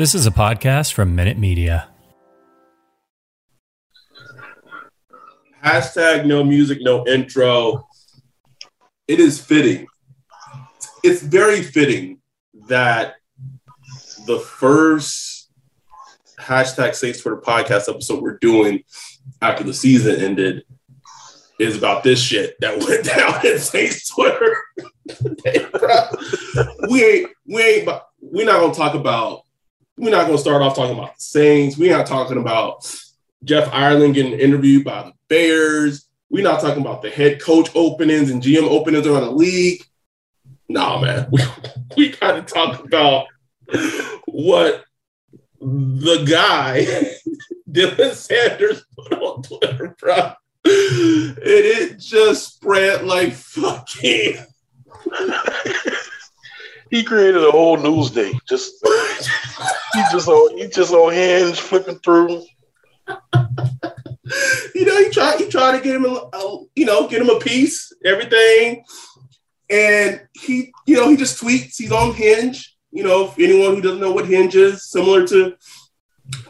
This is a podcast from Minute Media. Hashtag no music, no intro. It is fitting. It's very fitting that the first hashtag Saints Twitter podcast episode we're doing after the season ended is about this shit that went down in Saints Twitter. we ain't we ain't we're not gonna talk about we're not gonna start off talking about the Saints. We're not talking about Jeff Ireland getting interviewed by the Bears. We're not talking about the head coach openings and GM openings around the league. Nah, man. We, we gotta talk about what the guy Dylan Sanders put on Twitter, bro. And it just spread like fucking. he created a whole news day. Just he just on he just on hinge flipping through. you know, he tried he tried to get him a, a you know get him a piece, everything, and he you know he just tweets. He's on Hinge. You know, if anyone who doesn't know what Hinge is, similar to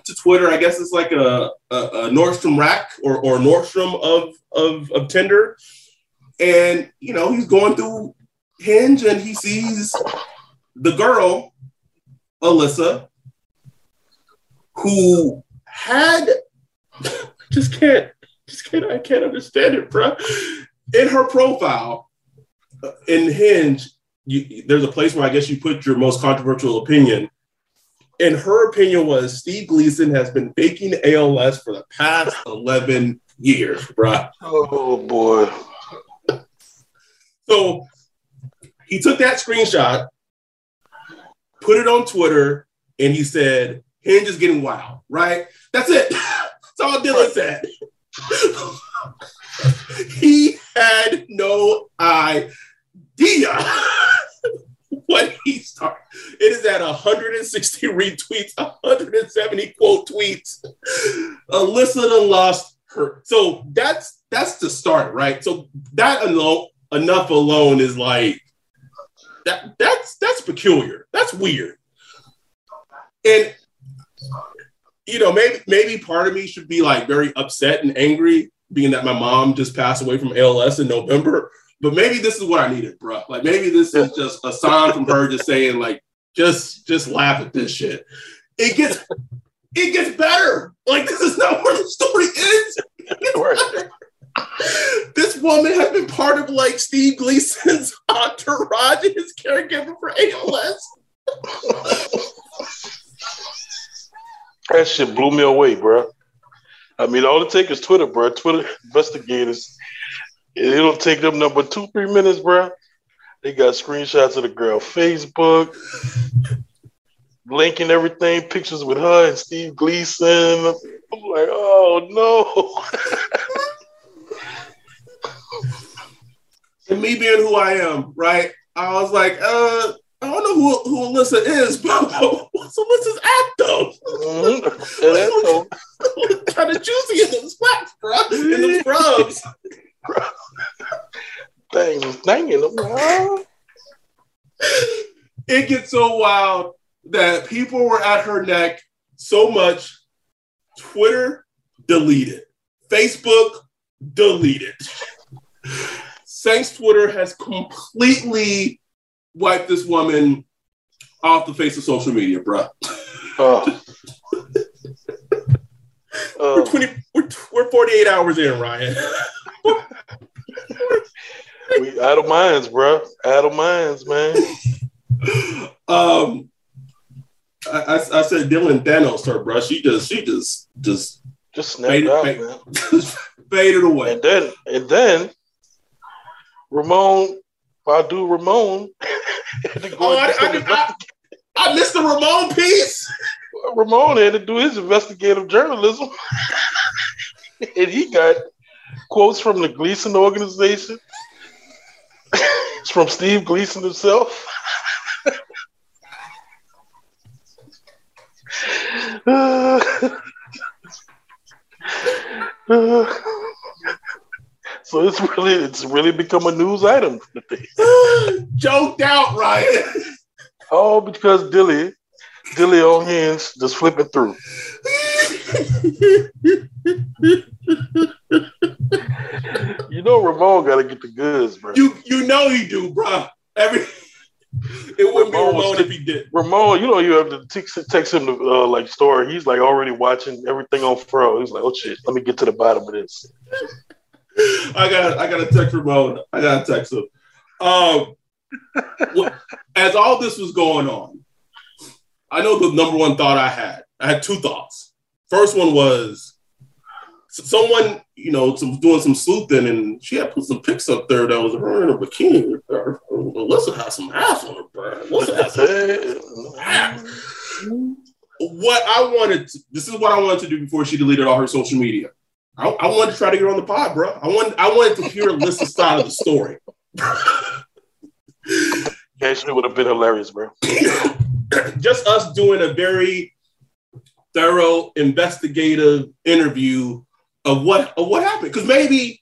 to Twitter, I guess it's like a, a, a Nordstrom rack or, or Nordstrom of, of of Tinder. And you know, he's going through Hinge and he sees the girl, Alyssa, who had just can't just can't I can't understand it, bro. In her profile, uh, in Hinge, you, there's a place where I guess you put your most controversial opinion. And her opinion was Steve Gleason has been faking ALS for the past 11 years, bro. Oh boy. So he took that screenshot, put it on Twitter, and he said, Hinge is getting wild, right? That's it. That's all Dylan said. he had no idea what he started. It is at 160 retweets, 170 quote tweets. Alyssa done lost her. So that's that's the start, right? So that alone, enough alone is like that. That's that's peculiar. That's weird. And you know, maybe maybe part of me should be like very upset and angry, being that my mom just passed away from ALS in November. But maybe this is what I needed, bro. Like maybe this is just a sign from her just saying, like, just just laugh at this shit. It gets it gets better. Like this is not where the story ends. This woman has been part of like Steve Gleason's entourage and his caregiver for ALS. That shit blew me away, bro. I mean, all it takes is Twitter, bro. Twitter investigators. It'll take them number two, three minutes, bro. They got screenshots of the girl Facebook, linking everything, pictures with her and Steve Gleason. I'm like, oh no. and me being who I am, right? I was like, uh, I don't know who, who Alyssa is, but what's Alyssa's so, kind of juicy in those flats, bro. In the scrubs. Dang, dang it. It gets so wild that people were at her neck so much. Twitter deleted. Facebook deleted. Saints Twitter has completely wiped this woman off the face of social media, bro. Oh. We're Uh, 20, we're, we're 48 hours in, Ryan. we out of minds, bro. Out of minds, man. um, I, I, I said Dylan Thanos, her, bro. She just, she just, just Just snapped faded, out, faded, man. faded away. And then, and then, Ramon, Badu Ramon, had to go Oh, I, do I, I, I missed the Ramon piece. Ramon had to do his investigative journalism, and he got quotes from the Gleason organization. it's from Steve Gleason himself. So it's really it's really become a news item. Joked out, Ryan. All because Dilly, Dilly on hands just flipping through. You know Ramon got to get the goods, bro. you, you know he do, bro. Every it wouldn't be Ramon was Ramon if he did. Ramon, you know you have to text, text him the uh, like story. He's like already watching everything on Fro. He's like, oh shit, let me get to the bottom of this. I got I got to text Ramon. I got a text him. Um, as all this was going on, I know the number one thought I had. I had two thoughts. First one was someone, you know, some, doing some sleuthing, and she had put some pics up there that was her in a bikini. Alyssa had some ass on her, bro. Had some ass. What I wanted, to, this is what I wanted to do before she deleted all her social media. I, I wanted to try to get on the pod, bro. I wanted, I wanted to hear Alyssa's side of the story. Actually, would have been hilarious, bro. just us doing a very thorough investigative interview of what of what happened because maybe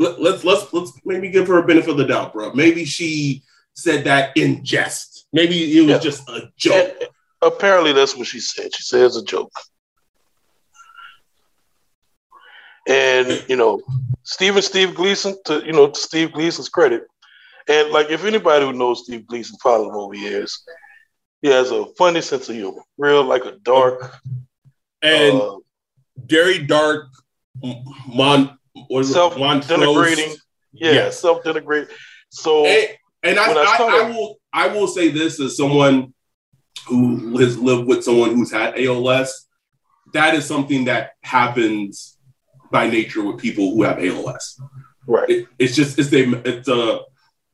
let, let's let's let's maybe give her a benefit of the doubt bro maybe she said that in jest maybe it was Yeah. just a joke And apparently, that's what she said. She said it's a joke. And you know, Stephen Steve Gleason, to you know, to Steve Gleason's credit, and like if anybody who knows Steve Gleason follow him over years, he has a funny sense of humor, real like a dark, and uh, very dark mon what is self-denigrating, yeah, Yes. self-denigrating. So and, and I, I I, I will I will say this as someone who has lived with someone who's had ALS, that is something that happens by nature with people who have ALS. right, It, it's just it's a it's a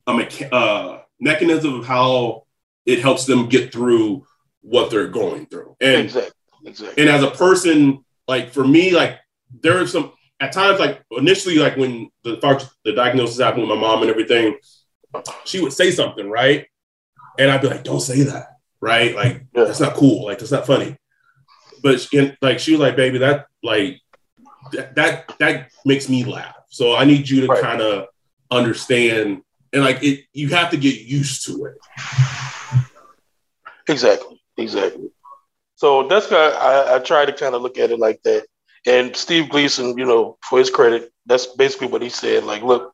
a mecha- uh, mechanism of how it helps them get through what they're going through. And exactly, exactly. and as a person, like for me, like there are some at times, like initially, like when the the diagnosis happened with my mom and everything, she would say something, right? And I'd be like, "Don't say that, right? Like Yeah. that's not cool. Like that's not funny." But she, like she was like, "Baby, that like that that, that makes me laugh. So I need you to Right. kind of understand." And like it, you have to get used to it. Exactly, exactly. So that's kind of, I, I try to kind of look at it like that. And Steve Gleason, you know, for his credit, that's basically what he said. Like, look,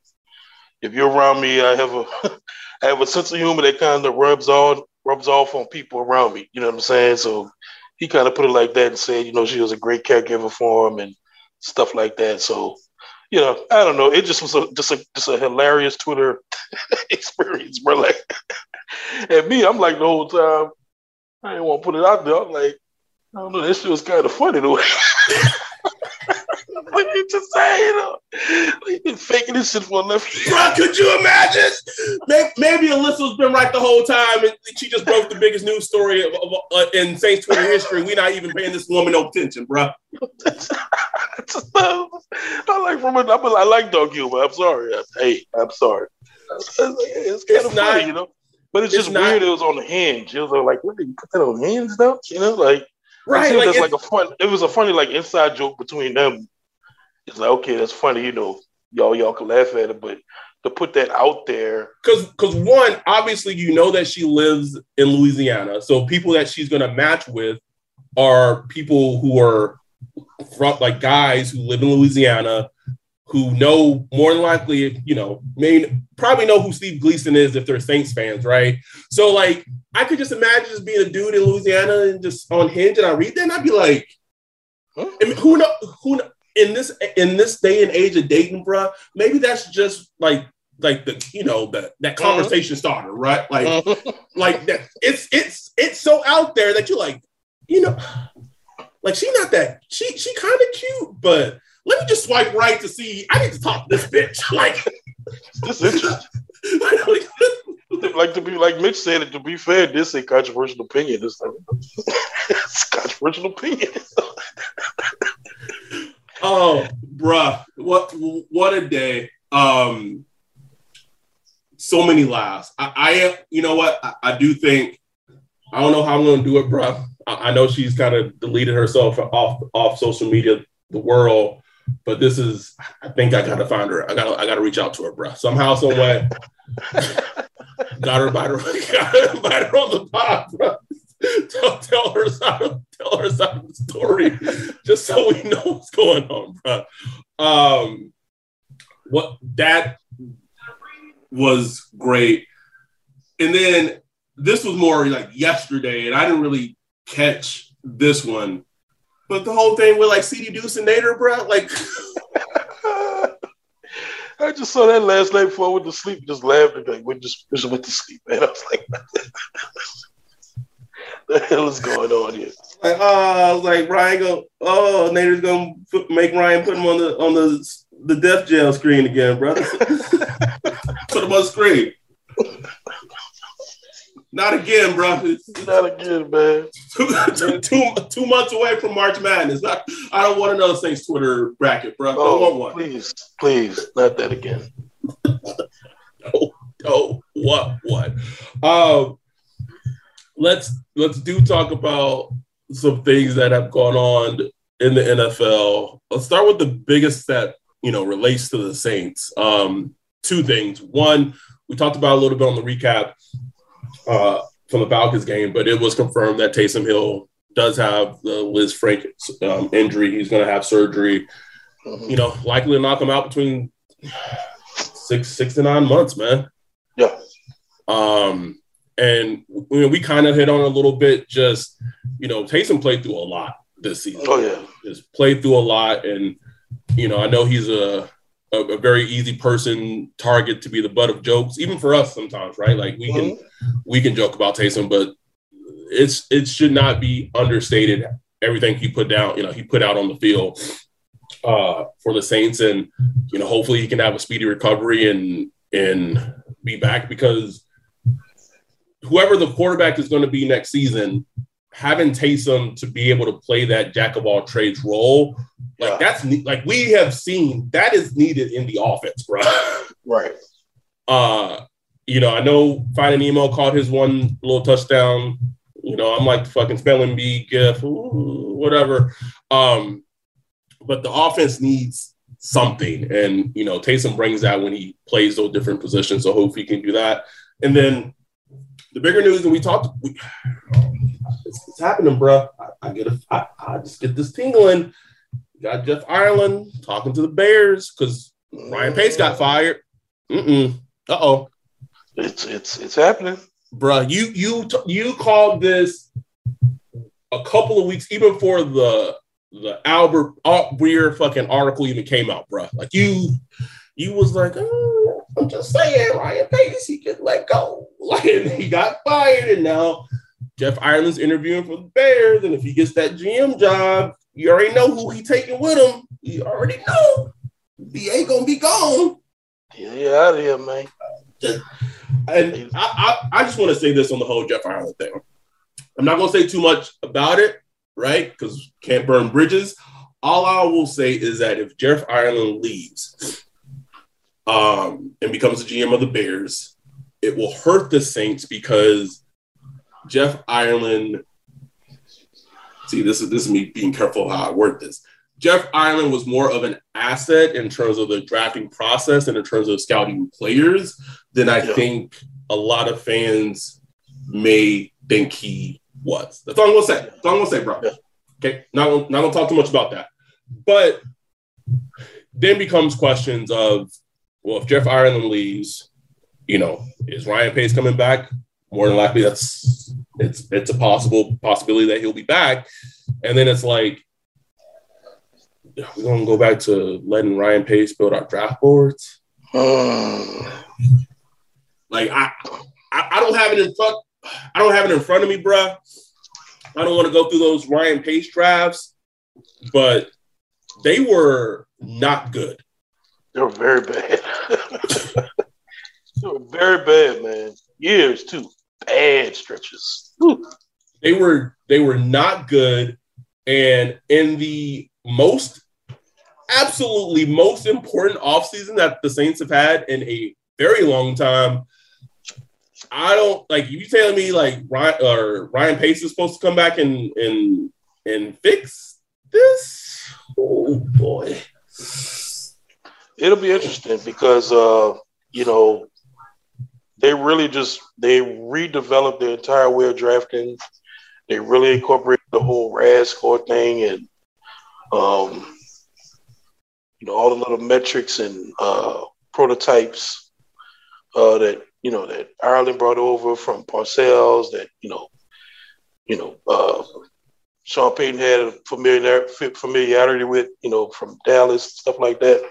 if you're around me, I have a I have a sense of humor that kind of rubs on rubs off on people around me. You know what I'm saying? So he kind of put it like that and said, you know, she was a great caregiver for him and stuff like that. So, you know, I don't know. It just was a, just a just a hilarious Twitter experience, bro. Like, and me, I'm like the whole time. I didn't want to put it out there. I'm like, I don't know, this shit was kind of funny the way. What you just say, you know? Been faking this shit for a left. Bro, could you imagine? Maybe, maybe Alyssa's been right the whole time, and she just broke the biggest news story of, of, uh, in Saints Twitter history. We're not even paying this woman no attention, bro. I like from. I'm, I like dog humor. I'm sorry. Hey, I'm sorry. It's, kind It's of funny, you know. But it's, it's just not- weird. It was on the hinge. It was like, what did you put that on hinge though? You know, like right? Like, like a fun. It was a funny like inside joke between them. It's like okay, that's funny, you know. Y'all y'all can laugh at it, but to put that out there, because because one obviously you know that she lives in louisiana so people that she's going to match with are people who are from like guys who live in louisiana who know more than likely you know may probably know who steve gleason is if they're saints fans right so like i could just imagine just being a dude in louisiana and just on hinge and i read that and i'd be like Huh? I mean, who know who kn- in this in this day and age of dating, bruh, maybe that's just like like the you know the that Mhm. conversation starter, right? Like like that it's it's it's so out there that you're like, you know, like she not that she she kind of cute, but let me just swipe right to see. I need to talk to this bitch. Like, this interesting. like to be like Mitch said it. To be fair, this a controversial opinion. It's like it's controversial opinion. oh, bruh, what what a day. Um, so many laughs. I, I you know what? I, I do think I don't know how I'm gonna do it, bruh. I, know she's kind of deleted herself off off social media, the world, but this is. I think I gotta find her. I gotta I gotta reach out to her, bruh. Somehow, some way. got her by her, got her on the pod, bruh. Tell, tell her side tell her side of the story, just so we know what's going on, bro. Um, what that was great, and then this was more like yesterday, and I didn't really catch this one, but the whole thing with like CD Deuce and Nader, bro, like I just saw that last night before I went to sleep. Just laughed and like, we just, just went to sleep, man. I was like, the hell is going on here? like oh, I was like Ryan go, oh, Nader's gonna put, make Ryan put him on the on the the death jail screen again, brother. put him on screen. Not again, bro. Not again, man. two, two, two months away from March Madness. Not, I don't want another Saints Twitter bracket, bro. I don't want Oh, one. please, please, not that again. Oh, what, what? Um, let's let's do talk about some things that have gone on in the NFL. Let's start with the biggest that you know relates to the Saints. Um, two things. One, we talked about a little bit on the recap uh, from the Falcons game, but it was confirmed that Taysom Hill does have the Lisfranc um, injury. He's going to have surgery. You know, likely to knock him out between six six to nine months, man. Yeah. Um, and we, we kind of hit on a little bit. Just you know, Taysom played through a lot this season. Oh yeah. Just played through a lot, and you know, I know he's a, a a very easy person target to be the butt of jokes, even for us sometimes, right? Like we can we can joke about Taysom, but it's it should not be understated. Everything he put down, you know, he put out on the field uh, for the Saints, and you know, hopefully he can have a speedy recovery and and be back because whoever the quarterback is going to be next season, having Taysom to be able to play that jack of all trades role, like Yeah. that's like we have seen that is needed in the offense, bro. Right. uh, you know, I know Finding Nemo caught his one little touchdown. You know, I'm like the fucking spelling bee gif, ooh, whatever. Um, but the offense needs something, and you know, Taysom brings that when he plays those different positions. So hopefully he can do that. And then the bigger news, and we talked, we, it's, it's happening, bro. I, I get a, I, I just get this tingling. Got Jeff Ireland talking to the Bears because Ryan Pace got fired. Mm-mm. Uh oh, It's it's it's happening. bruh. You you you called this a couple of weeks even before the the Albert Alt Weir fucking article even came out, bruh. Like you you was like, oh, I'm just saying, Ryan Pace he could let go. Like he got fired, and now Jeff Ireland's interviewing for the Bears, and if he gets that GM job, you already know who he taking with him. You already know. BA gonna be gone. Yeah, out of here, man. And I, I, I just want to say this on the whole Jeff Ireland thing. I'm not going to say too much about it, right? Because can't burn bridges. All I will say is that if Jeff Ireland leaves um, and becomes the GM of the Bears, it will hurt the Saints because Jeff Ireland see, this is this is me being careful how I word this. Jeff Ireland was more of an asset in terms of the drafting process and in terms of scouting players than I yeah. think a lot of fans may think he was. That's all I'm gonna say. That's all I'm gonna say, bro. Yeah. Okay, not, not gonna talk too much about that. But then becomes questions of, well, if Jeff Ireland leaves, you know, is Ryan Pace coming back? More than likely, that's it's it's a possible possibility that he'll be back. And then it's like, we're gonna go back to letting Ryan Pace build our draft boards. like I, I, I don't have it in front. I don't have it in front of me, bruh. I don't want to go through those Ryan Pace drafts, but they were not good. They were very bad. they were very bad, man. Years too. Bad stretches. They were they were not good. And in the most absolutely most important offseason that the Saints have had in a very long time, I don't like you telling me like Ryan or Ryan Pace is supposed to come back and and and fix this. Oh boy, it'll be interesting because uh, you know they really just they redeveloped the entire way of drafting. They really incorporated the whole RAS score thing and um, you know all the little metrics and uh, prototypes uh, that you know, that Ireland brought over from Parcells that, you know, you know, uh, Sean Payton had a familiar, familiarity with, you know, from Dallas, stuff like that.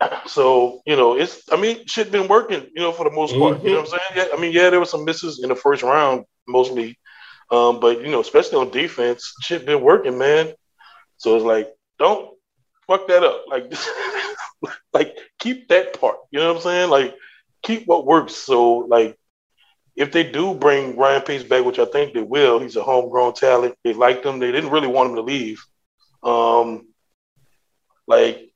So, you know, it's, I mean, shit been working, you know, for the most part. Mm-hmm. You know what I'm saying? Yeah, I mean, yeah, there were some misses in the first round, mostly. Um, but, you know, especially on defense, shit been working, man. So it's like, don't fuck that up. Like, like keep that part. You know what I'm saying? Like, keep what works. So like if they do bring Ryan Pace back, which I think they will, he's a homegrown talent. They liked him. They didn't really want him to leave. Um, like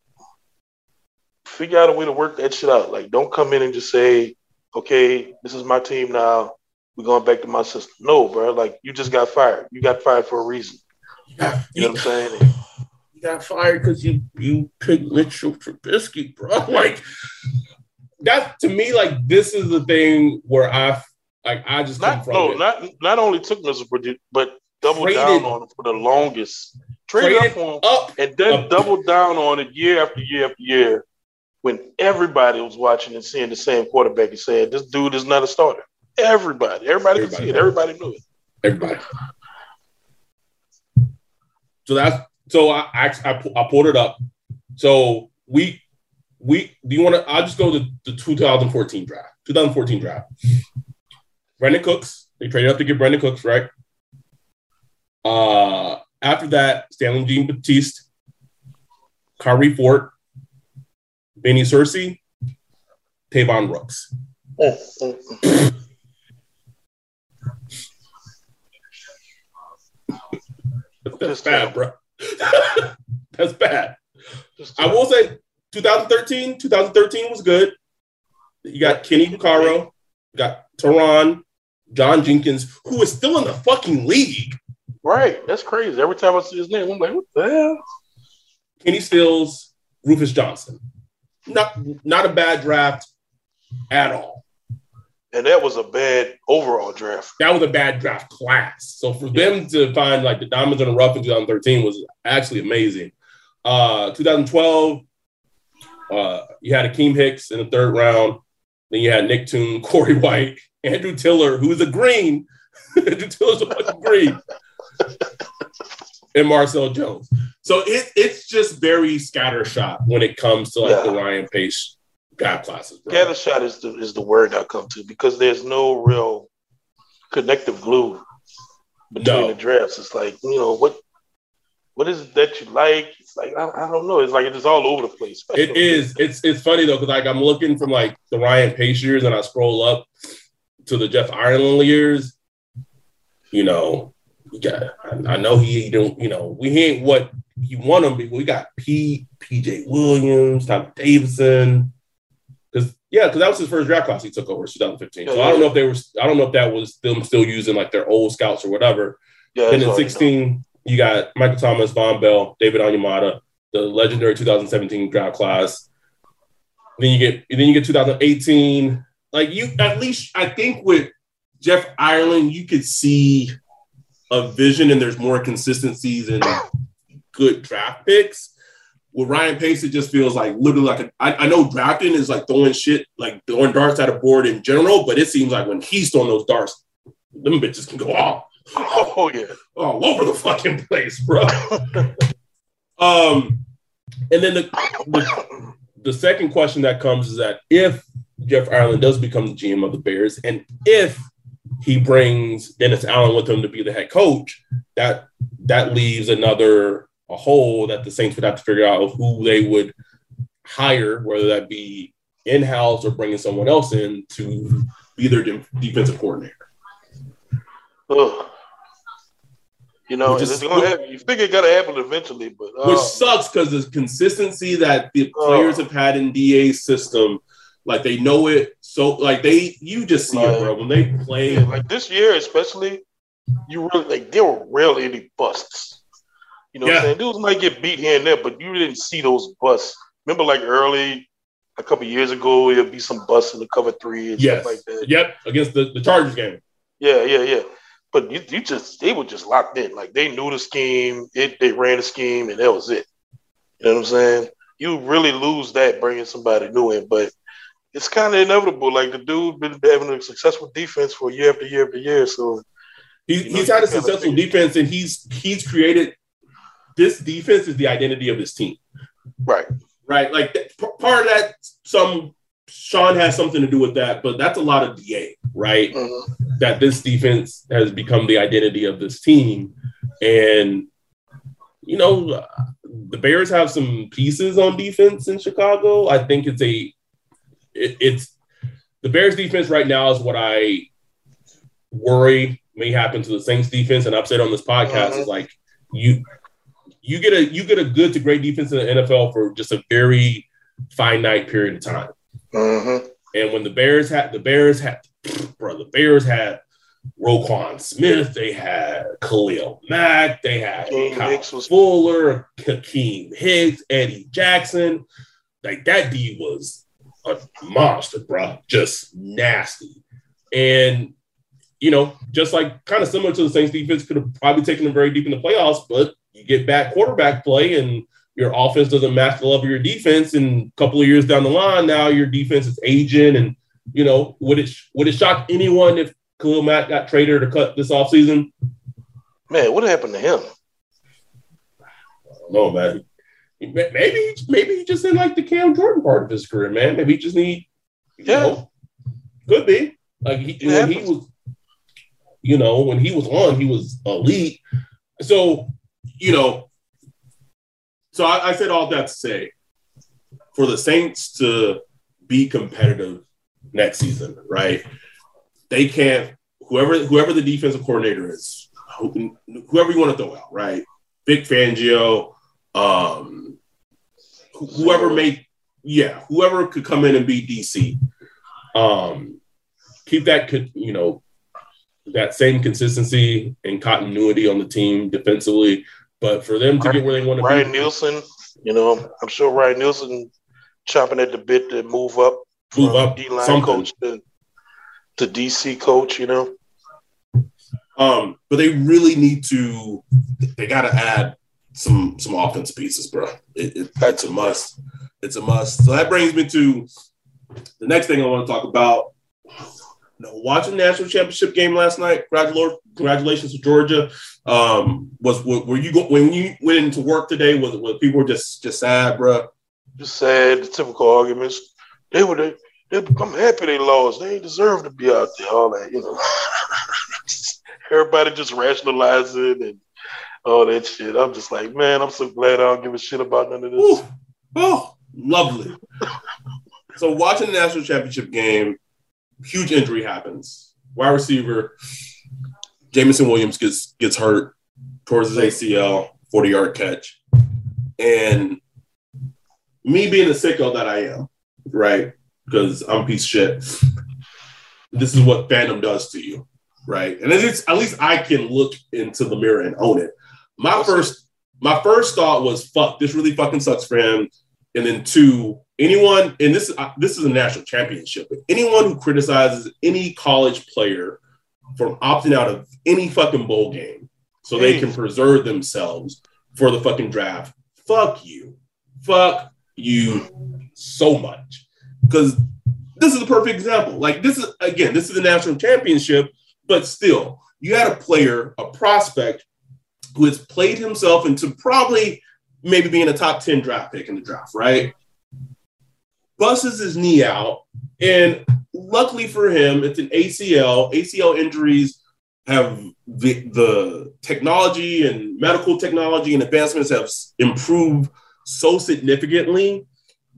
figure out a way to work that shit out. Like don't come in and just say, okay, this is my team now. We're going back to my system. No, bro. Like you just got fired. You got fired for a reason. You, got, you know what I'm saying? You got fired because you you picked Mitchell Trubisky, bro. Like that to me, like this is the thing where I like I just not no it. not not only took. Purdue, but doubled traded, down on him for the longest. Traded, traded up up, and then up. doubled down on it year after year after year when everybody was watching and seeing the same quarterback and saying, This dude is not a starter. Everybody, everybody, everybody could see it, everybody knew it. Everybody. So that's so I I, I pulled it up. So we we do you want to? I'll just go to the 2014 draft. 2014 draft. Brandin Cooks. They traded up to get Brandin Cooks, right? Uh, after that, Stanley Jean-Baptiste, Khairi Fortt, Vinnie Sunseri, Tavon Rooks. That's bad, bro. That's bad. I will say 2013, 2013 was good. You got Kenny Vaccaro, got Terron, John Jenkins, who is still in the fucking league. Right. That's crazy. Every time I see his name, I'm like, what the hell? Kenny Stills, Rufus Johnson. Not not a bad draft at all. And that was a bad overall draft. That was a bad draft class. So for yeah. them to find like the diamonds in the rough in 2013 was actually amazing. Uh, 2012, uh, you had Akiem Hicks in the third round. Then you had Nick Toon, Corey White, Andrew Tiller, who's a green. Andrew Tiller's a fucking green. And Marcel Jones. So it, it's just very scattershot when it comes to like yeah. the Ryan Pace draft classes. Bro. Scattershot is the is the word I come to because there's no real connective glue between no. the drafts. It's like you know what what is it that you like? It's like I, I don't know. It's like it's all over the place. It is. It's it's funny though because like I'm looking from like the Ryan Pace years and I scroll up to the Jeff Ireland years. You know, we got. I, I know he don't. You know, we ain't what he won to be. we got P. P.J. Williams, Tom Davidson. Because yeah, because that was his first draft class he took over 2015. so I don't know if they were. I don't know if that was them still using like their old scouts or whatever. Yeah, then in 16. you got Michael Thomas, Vonn Bell, David Onyemata, the legendary 2017 draft class. Then you get then you get 2018. Like you, at least I think with Jeff Ireland, you could see a vision and there's more consistencies and good draft picks. With Ryan Pace, it just feels like literally like a, I, I know drafting is like throwing shit, like throwing darts at a board in general, but it seems like when he's throwing those darts, them bitches can go off. Oh yeah, all over the fucking place, bro. um, and then the, the the second question that comes is that if Jeff Ireland does become the GM of the Bears, and if he brings Dennis Allen with him to be the head coach, that that leaves another a hole that the Saints would have to figure out of who they would hire, whether that be in house or bringing someone else in to be their de- defensive coordinator. Ugh. You know, it's gonna happen. You figure it gotta happen eventually, but uh, which sucks because the consistency that the players uh, have had in DA's system, like they know it. So like they, you just see like, it, bro. When they play, yeah, like this year, especially, you really like there were rarely any busts. You know, yeah. what I'm saying dudes might get beat here and there, but you didn't see those busts. Remember, like early, a couple years ago, there'd be some busts in the cover three and yes. stuff like that. Yep, against the the Chargers game. Yeah, yeah, yeah. But you, you just they were just locked in. Like they knew the scheme, it they ran the scheme, and that was it. You know what I'm saying? You really lose that bringing somebody new in, but it's kind of inevitable. Like the dude been having a successful defense for year after year after year. So he's, you know, he's had a successful defense, and he's he's created this defense is the identity of his team. Right. Right. Like part of that, some Sean has something to do with that, but that's a lot of DA, right? Mm-hmm. That this defense has become the identity of this team. And, you know, the Bears have some pieces on defense in Chicago. I think it's a, it, it's the Bears defense right now is what I worry may happen to the Saints defense. And I've said on this podcast mm-hmm. is like, you, you get a you get a good to great defense in the NFL for just a very finite period of time. Mm-hmm. And when the Bears had the Bears had, bro, the Bears had Roquan Smith, they had Khalil Mack, they had Kyle was- Fuller, Akiem Hicks, Eddie Jackson. Like that D was a monster, bro, just nasty. And you know, just like kind of similar to the Saints defense, could have probably taken them very deep in the playoffs, but you get back quarterback play and your offense doesn't match the level of your defense. And a couple of years down the line, now your defense is aging. And, you know, would it would it shock anyone if Khalil Mack got traded or cut this offseason? Man, what happened to him? I don't know, man. Maybe maybe he just in like the Cam Jordan part of his career, man. Maybe he just need yeah. Know, could be. Like he, when he was, you know, when he was on, he was elite. So, you know, so I, I said all that to say, for the Saints to be competitive next season, right? They can't. Whoever whoever the defensive coordinator is, whoever you want to throw out, right? Vic Fangio, um, whoever may, yeah, whoever could come in and be DC. Um, keep that, could you know, that same consistency and continuity on the team defensively. But for them to Ryan, get where they want to Ryan be, Nielsen, you know, I'm sure Ryan Nielsen chopping at the bit to move up, move up, D line coach to, to DC coach, you know. Um, but they really need to. They got to add some some offense pieces, bro. It, it, that's a must. It's a must. So that brings me to the next thing I want to talk about know, watching the national championship game last night. Congratulations to Georgia. Um, was were you go, when you went into work today? Was, was people were just just sad, bro? Just sad. Typical arguments. They were. They, they, I'm happy they lost. They deserve to be out there. All that, you know. Everybody just rationalizing and all that shit. I'm just like, man, I'm so glad I don't give a shit about none of this. Ooh. Oh, lovely. so watching the national championship game, huge injury happens. Wide receiver, Jameson Williams gets gets hurt towards his ACL, 40 yard catch. And me being the sicko that I am, right? Because I'm a piece of shit. This is what fandom does to you, right? And it's at least I can look into the mirror and own it. My first my first thought was fuck, this really fucking sucks for him. And then two, anyone, and this uh, this is a national championship, but anyone who criticizes any college player from opting out of any fucking bowl game so they can preserve themselves for the fucking draft, fuck you. Fuck you so much. Because this is a perfect example. Like this is again, this is the national championship, but still, you had a player, a prospect who has played himself into probably maybe being a top 10 draft pick in the draft, right? Busts his knee out. And luckily for him, it's an ACL. ACL injuries have the, the technology and medical technology and advancements have improved so significantly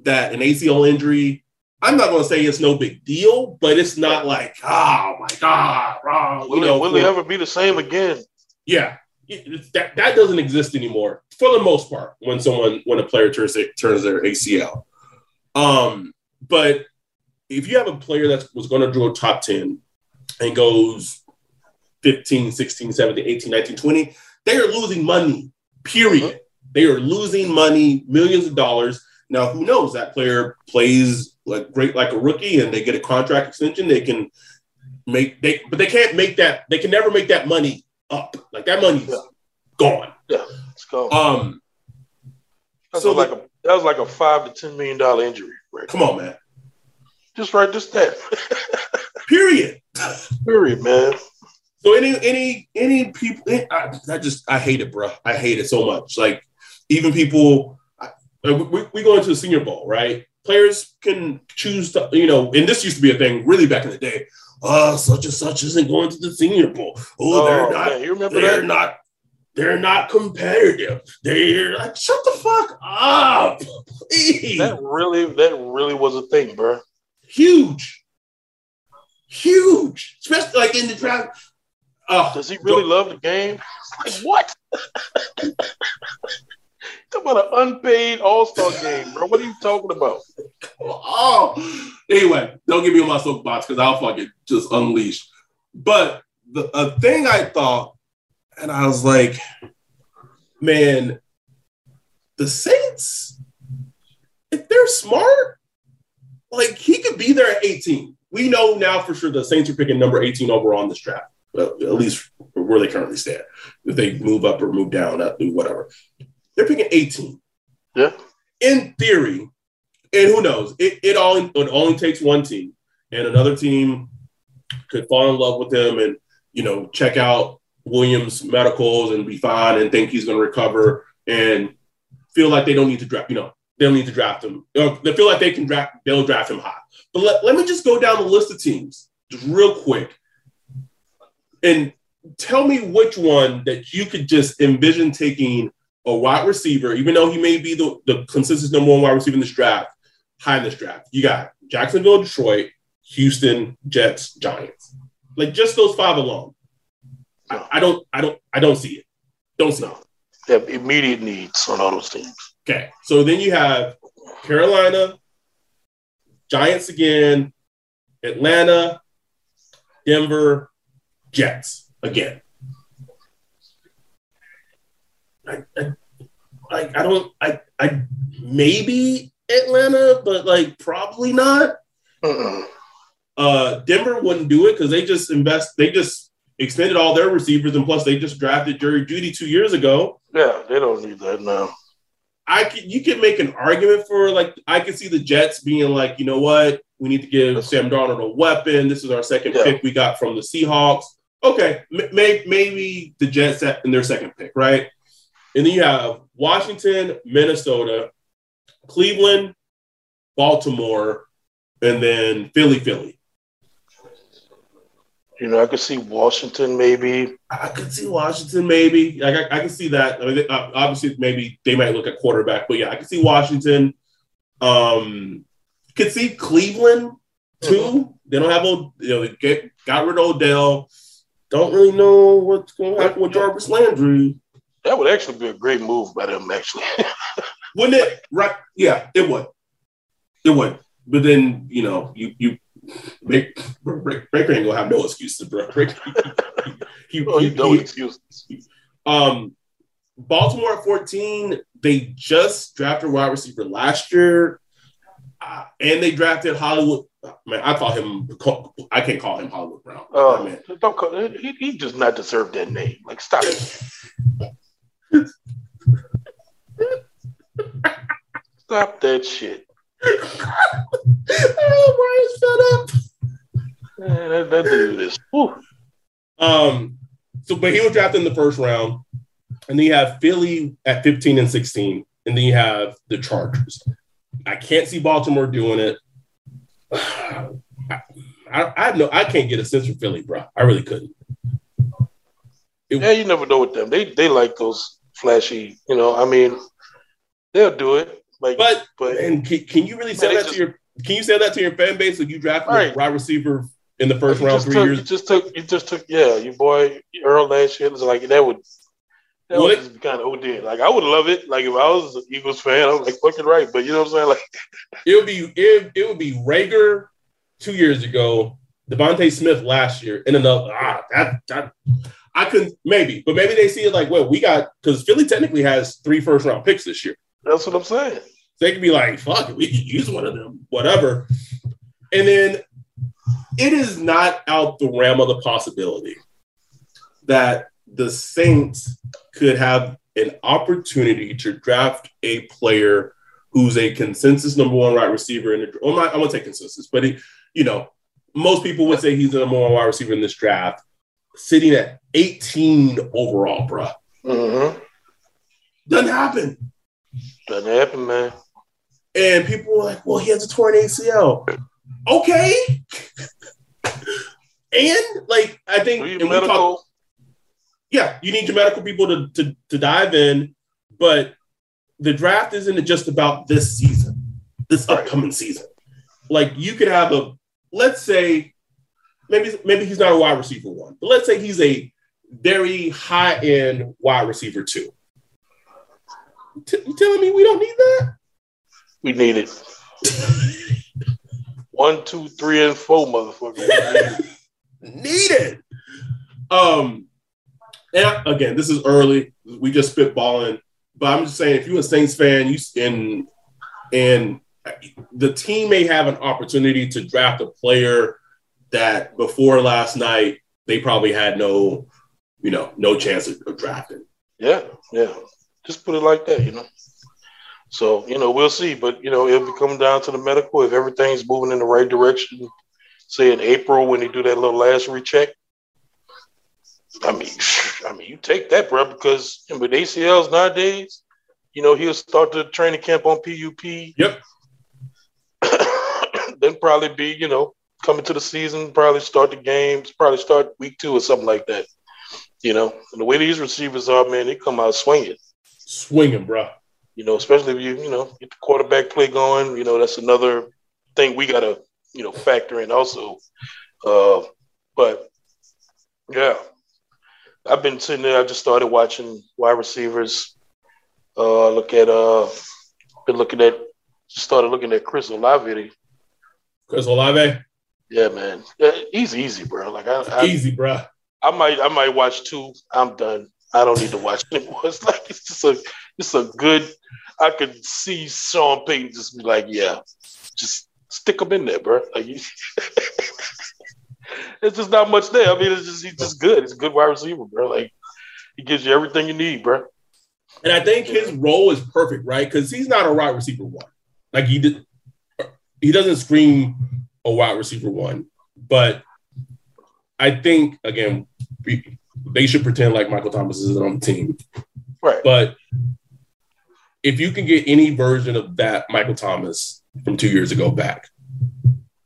that an ACL injury, I'm not going to say it's no big deal, but it's not like, oh my God, wrong. Will, you know, will it ever be the same again? Yeah, that that doesn't exist anymore for the most part when someone when a player turns turns their ACL. Um, but if you have a player that was going to draw top 10 and goes 15, 16, 17, 18, 19, 20, they are losing money, period. Mm-hmm. They are losing money, millions of dollars. Now, who knows? That player plays like great like a rookie and they get a contract extension. They can make they but they can't make that, they can never make that money up. Like that money's yeah. gone. Yeah, it's gone. Um, that so like a that was like a five to ten million dollar injury. Right? Come on, man. Just write this down. Period. Period, man. So any any any people, I, I, just I hate it, bro. I hate it so much. Like even people, I, we, we go into the Senior Bowl, right? Players can choose to, you know, and this used to be a thing really back in the day oh, such and such isn't going to the Senior Bowl. Oh, oh they're not. Man, you remember they're that? not. They're not competitive. They're like, shut the fuck up, please. That really, that really was a thing, bro. Huge, huge, especially like in the draft. Uh, Does he really go, love the game? Like what? About an unpaid All Star game, bro. What are you talking about? Oh, anyway, don't get me my soapbox because I'll fucking just unleash. But the a thing I thought, and I was like, man, the Saints, if they're smart, like he could be there at 18. We know now for sure the Saints are picking number 18 overall in this draft. Well, at least where they currently stand. If they move up or move down, uh, whatever. They're picking 18. Yeah. In theory, and who knows? It, it all it only takes one team, and another team could fall in love with him and you know check out Williams' medicals and be fine and think he's going to recover and feel like they don't need to draft. You know, they don't need to draft him. They feel like they can draft. They'll draft him high. But let, let me just go down the list of teams just real quick and tell me which one that you could just envision taking a wide receiver, even though he may be the, the consensus number one wide receiver in this draft, high in this draft. You got Jacksonville, Detroit, Houston, Jets, Giants. Like just those five alone. I, I don't, I don't, I don't see it. Don't see it. They have immediate needs on all those teams. Okay. So then you have Carolina, Giants again, Atlanta, Denver, Jets again. I, I, I, don't, I, I maybe Atlanta, but like probably not. Uh-uh. Uh, Denver wouldn't do it because they just invest. They just extended all their receivers, and plus they just drafted Jerry Jeudy two years ago. Yeah, they don't need that now. I could, you can make an argument for like I can see the Jets being like, you know what, we need to give Sam Darnold a weapon. This is our second yeah. pick we got from the Seahawks. Okay, may, maybe the Jets in their second pick, right? And then you have Washington, Minnesota, Cleveland, Baltimore, and then Philly, Philly. You know, I could see Washington maybe. I could see Washington maybe. Like I, I can see that. I mean, uh, obviously, maybe they might look at quarterback, but yeah, I can see Washington. Um, could see Cleveland too. Mm-hmm. They don't have you know, they get got rid of Odell. Don't really know what's going to happen with Jarvis Landry. That would actually be a great move by them, actually. Wouldn't it? Right? Yeah, it would. It would. But then you know, you you make Baker ain't gonna have no excuses, bro. he, he, oh, he, no excuses. Um, Baltimore at 14, they just drafted wide receiver last year, uh, and they drafted Hollywood. Man, I call him. I can't call him Hollywood Brown. Oh, man. don't call he, he does not deserve that name. Like, stop it. stop that shit. oh, Brian's fed up. Man, that, that dude is. Whew. Um. So, but he was drafted in the first round. And then you have Philly at 15 and 16. And then you have the Chargers. I can't see Baltimore doing it. I, I, I know I can't get a sense from Philly, bro. I really couldn't. It, yeah, you never know with them. They they like those flashy, you know. I mean, they'll do it. Like, but but and can, can you really say that just, to your can you say that to your fan base if you draft right. a wide receiver in the first round three took, years? You just took you just took yeah, your boy Earl last year was like that would that would just be kind of OD. Like I would love it. Like if I was an Eagles fan, I'm like fucking right. But you know what I'm saying? Like it would be it, it would be Reagor two years ago, DeVonta Smith last year, and another ah that that I could maybe, but maybe they see it like well we got because Philly technically has three first round picks this year. That's what I'm saying. They could be like fuck we could use one of them, whatever. And then it is not out the realm of the possibility that the Saints could have an opportunity to draft a player who's a consensus number one wide receiver in the. Well, not, I won't say consensus, but he, you know, most people would say he's the number one wide receiver in this draft, sitting at 18 overall, bro. Mm-hmm. Doesn't happen. Doesn't happen, man. And people were like, "Well, he has a torn ACL." Okay. and like, I think medical. We talk, yeah, you need your medical people to, to, to dive in, but the draft isn't just about this season, this upcoming season. Like you could have a, let's say, maybe maybe he's not a wide receiver one, but let's say he's a very high end wide receiver two. T- you telling me we don't need that? We need it. one, two, three, and four, motherfucker. need it. Um, and again, this is early. We just spitballing, but I'm just saying, if you're a Saints fan, you and and the team may have an opportunity to draft a player that before last night they probably had no, you know, no chance of, of drafting. Yeah, yeah. Just put it like that, you know. So you know, we'll see, but you know, it'll be coming down to the medical. If everything's moving in the right direction, say in April when they do that little last recheck, I mean, I mean, you take that, bro, because with ACLs nowadays, you know, he'll start the training camp on PUP. Yep. then probably be, you know, coming to the season, probably start the games, probably start week two or something like that. You know, and the way these receivers are, man, they come out swinging. Swinging, bro. You know, especially if you, you know, get the quarterback play going. You know, that's another thing we gotta, you know, factor in also. Uh, but yeah, I've been sitting there. I just started watching wide receivers. Uh, look at uh, been looking at. Started looking at Chris Olave. Chris Olave. Yeah, man. Yeah, he's easy, bro. Like I, I, easy, bro. I might, I might watch two. I'm done. I don't need to watch anymore. It's like it's just a, it's a good. I could see Sean Payton just be like, yeah, just stick him in there, bro. Like, it's just not much there. I mean, it's just he's just good. He's a good wide receiver, bro. Like he gives you everything you need, bro. And I think his role is perfect, right? Because he's not a wide receiver one. Like he did, he doesn't scream a wide receiver one. But I think again, they should pretend like Michael Thomas is on the team. Right. But if you can get any version of that Michael Thomas from two years ago back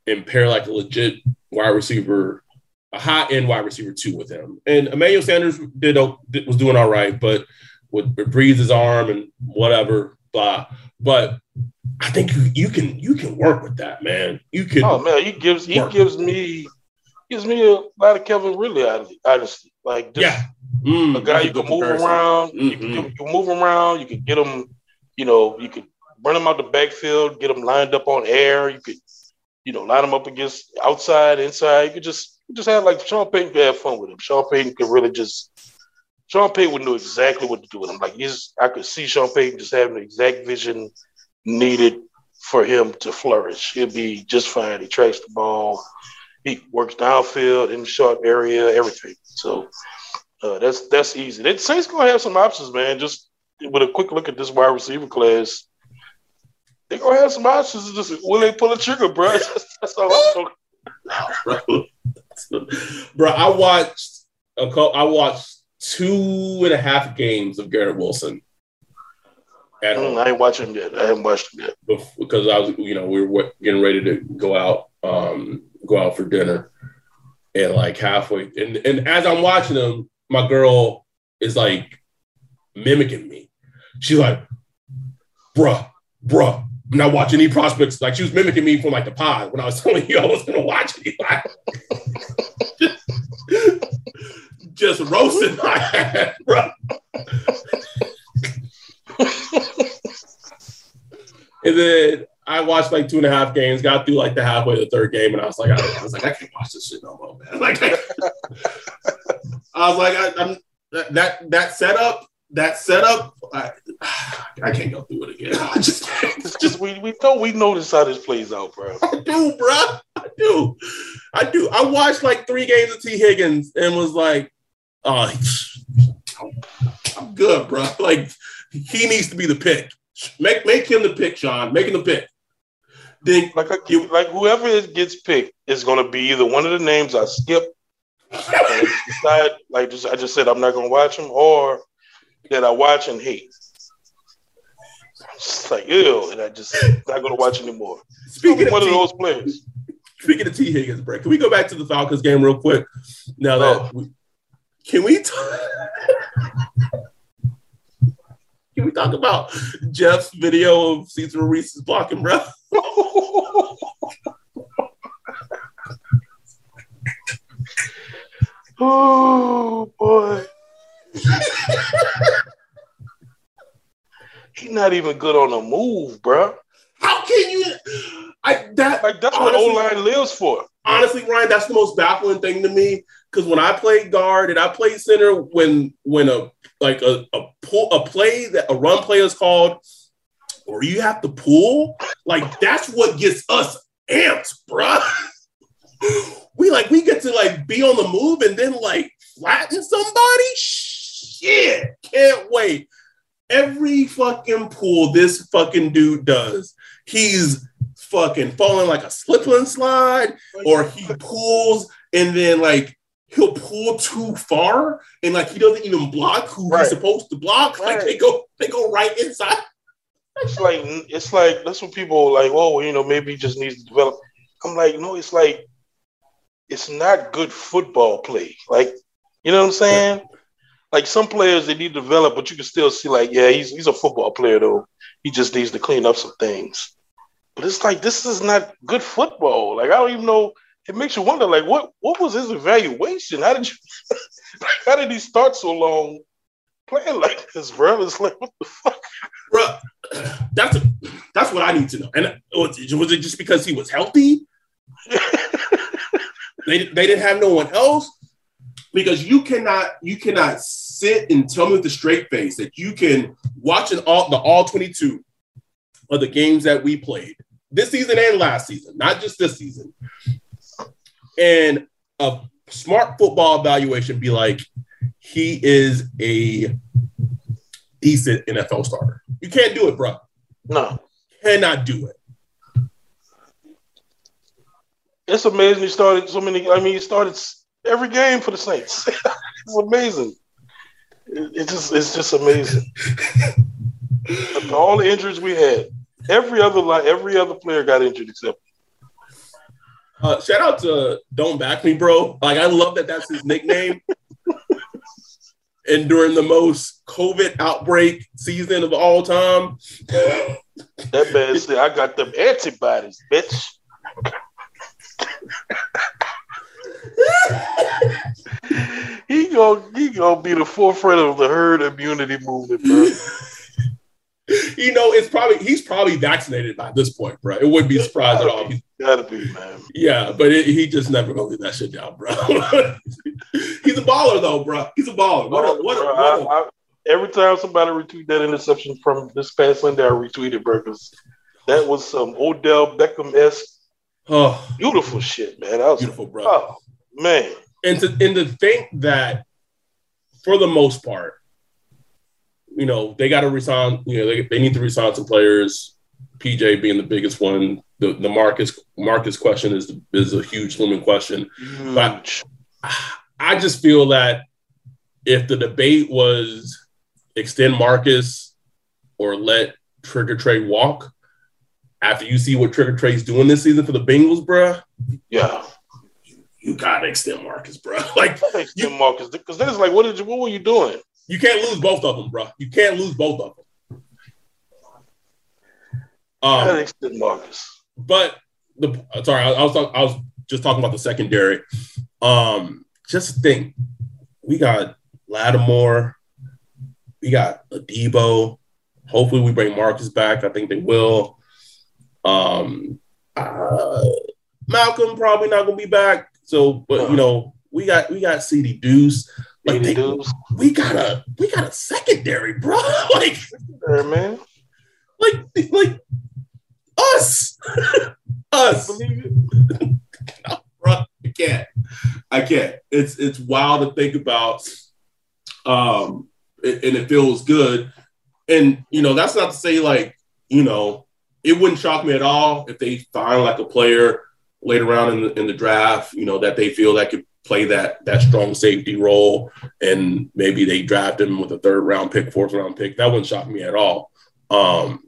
and pair like a legit wide receiver, a high end wide receiver two with him. And Emmanuel Sanders did, was doing all right, but with, with Brees's arm and whatever, blah. But I think you, you can you can work with that, man. You can. Oh man, he gives he gives me gives me a lot of Calvin Ridley, honestly. Like just yeah. Mm, a guy you can move comparison. around. Mm-hmm. You, can, you can move around. You can get him. You know, you can run him out the backfield, get him lined up on air. You could you know, line them up against outside, inside. You could just you just have like Sean Payton could have fun with him. Sean Payton could really just Sean Payton would know exactly what to do with him. Like I could see Sean Payton just having the exact vision needed for him to flourish. He'll be just fine. He tracks the ball. He works downfield in the short area, everything. So uh, that's that's easy. The Saints gonna have some options, man. Just with a quick look at this wide receiver class, they gonna have some options. Just will they pull a trigger, bro? That's, that's all I'm talking. bro, I watched a couple, I watched two and a half games of Garrett Wilson. At home. Mm, I ain't watching yet. I haven't watched him yet because I was, you know, we were getting ready to go out, um, go out for dinner, and like halfway, and and as I'm watching them, my girl is like mimicking me. She's like, "Bruh, bruh, I'm not watching any prospects." Like she was mimicking me from like the pod when I was telling you I was gonna watch it. Just roasting my ass, bro. and then I watched like two and a half games, got through like the halfway of the third game, and I was like, I, I was like, I can't watch this shit no more, man. Like, I, I was like, I, am that that setup, that setup, I, I can't go through it again. I just, just we we know we notice how this plays out, bro. I do, bro. I do, I do. I watched like three games of T Higgins and was like, uh, I'm good, bro. Like he needs to be the pick. Make make him the pick, Sean. Make him the pick. Then like like whoever gets picked is going to be either one of the names I skip. decide like just I just said I'm not going to watch him, or that I watch and hate. It's like ew, and I just not going to watch anymore. Speaking of one T- of those players. Speaking of Tee Higgins, break. Can we go back to the Falcons game real quick? Now that oh. we, can we talk? Can we talk about Jeff's video of Cesar Ruiz's blocking, bro? oh boy. He's not even good on the move, bro. How can you? I that like that's honestly, what O line lives for. Honestly, Ryan, that's the most baffling thing to me because when I played guard and I played center, when when a like a a pull a play that a run play is called, or you have to pull, like that's what gets us amped, bruh. we like we get to like be on the move and then like flatten somebody. Shit, can't wait. Every fucking pull this fucking dude does, he's fucking falling like a slip and slide, or he pulls and then like he'll pull too far and like he doesn't even block who right. he's supposed to block. Right. Like they go they go right inside. It's like it's like that's what people like. Oh, you know, maybe he just needs to develop. I'm like, no, it's like it's not good football play. Like, you know what I'm saying? Like some players they need to develop, but you can still see like, yeah, he's he's a football player though. He just needs to clean up some things. But it's like this is not good football. Like I don't even know it makes you wonder, like, what what was his evaluation? How did you, how did he start so long playing like this, bro? It's like, what the fuck, bro? That's a, that's what I need to know. And oh, was it, was it just because he was healthy? they they didn't have no one else because you cannot you cannot sit and tell me with a straight face that you can watch an all the all 22 of the games that we played this season and last season, not just this season and a smart football evaluation be like, he is a decent NFL starter. You can't do it, bro. No. Cannot do it. It's amazing he started so many. I mean, he started every game for the Saints. it's amazing. It, it, just it's just amazing. All the injuries we had, every other every other player got injured except uh, shout out to Don't Back Me, bro. Like, I love that that's his nickname. and during the most COVID outbreak season of all time, that man said, I got them antibodies, bitch. he gonna he gonna be the forefront of the herd immunity movement, bro. You know, it's probably he's probably vaccinated by this point, bro. It wouldn't be surprised at all. He's, Gotta be, man. yeah, but it, he just never gonna leave that shit down, bro. he's a baller though, bro. He's a baller. What a, oh, what a, Bro, what a, I- I- every time somebody retweet that interception from this past Sunday, I retweeted, bro, 'cause that was some Odell Beckham esque oh, beautiful shit, man. I was beautiful, bro. oh man. and to and to think that for the most part, you know, they got to resign. You know, they, they need to resign some players. PJ being the biggest one. The the Marcus Marcus question is is a huge looming question. But- Huge. I just feel that if the debate was extend Marcus or let Trigger Trey walk, after you see what Trigger Trey's doing this season for the Bengals, bruh, Yeah. you gotta extend Marcus, bruh. Like Thanks, Tim Marcus. Because then it's like, what did you what were you doing? You can't lose both of them, bro. You can't lose both of them. Um, Thanks, Marcus. but the sorry, I, I was talk, I was just talking about the secondary. Um, just think, we got Lattimore, we got Adebo. Hopefully, we bring Marcus back. I think they will. Um, uh, Malcolm probably not gonna be back. So, but you know, we got we got CD Deuce. Like they, we got a we got a secondary, bro. like There, man. like like us, us, bro. I can't, I can't. It's it's wild to think about, um, and and it feels good. And you know, that's not to say like you know, it wouldn't shock me at all if they find like a player later on in the in the draft, you know, that they feel that could play that that strong safety role, and maybe they draft him with a third round pick, fourth round pick. That wouldn't shock me at all. Um,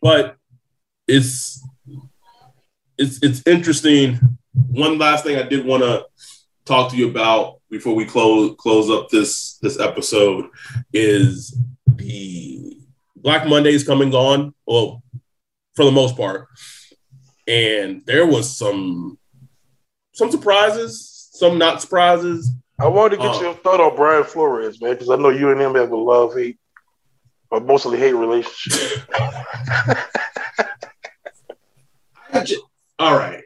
but it's it's it's interesting. One last thing I did want to talk to you about before we close close up this this episode is the Black Mondays coming on. Well, for the most part, and there was some some surprises, some not surprises. I wanted to get Oh. your thought on Brian Flores, man, because I know you and him have a love hate, or mostly hate relationship. All right.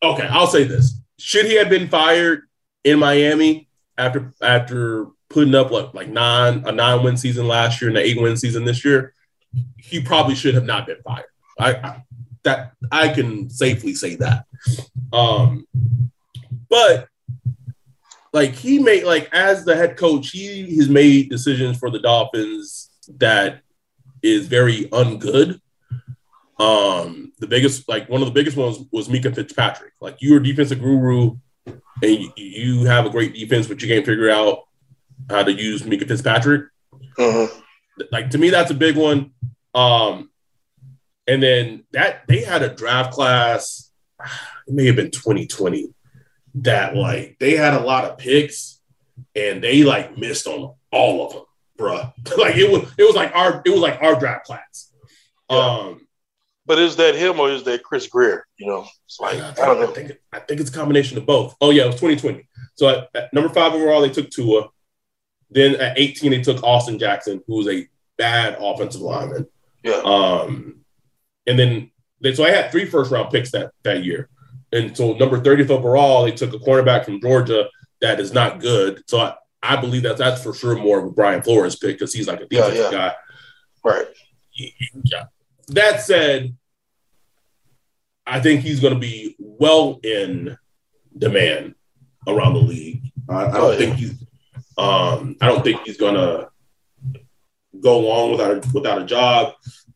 Okay, I'll say this: Should he have been fired in Miami after after putting up what like nine a nine win season last year and an eight win season this year? He probably should have not been fired. I, I that I can safely say that. Um, but like he made like as the head coach, he has made decisions for the Dolphins that is very ungood. Um, the biggest, like one of the biggest ones was Minkah Fitzpatrick. Like you're a defensive guru and you, you have a great defense, but you can't figure out how to use Minkah Fitzpatrick. Mhm. Like to me, that's a big one. Um, and then that they had a draft class, it may have been 2020, that like they had a lot of picks and they like missed on all of them, bruh. like it was it was like our it was like our draft class. Yeah. Um But is that him or is that Chris Grier? You know, it's like I, I don't know. think I think it's a combination of both. Oh yeah, it was 2020. So at, at number five overall, they took Tua. Then at 18, they took Austin Jackson, who was a bad offensive lineman. Yeah. Um, and then they, so I had three first round picks that that year. And so number 30th overall, they took a cornerback from Georgia that is not good. So I, I believe that that's for sure more of a Brian Flores pick because he's like a Yeah, defensive yeah. guy. Right. Yeah. That said, I think he's going to be well in demand around the league. I, I don't Oh, yeah. think he's. Um, I don't think he's going to go long without a, without a job.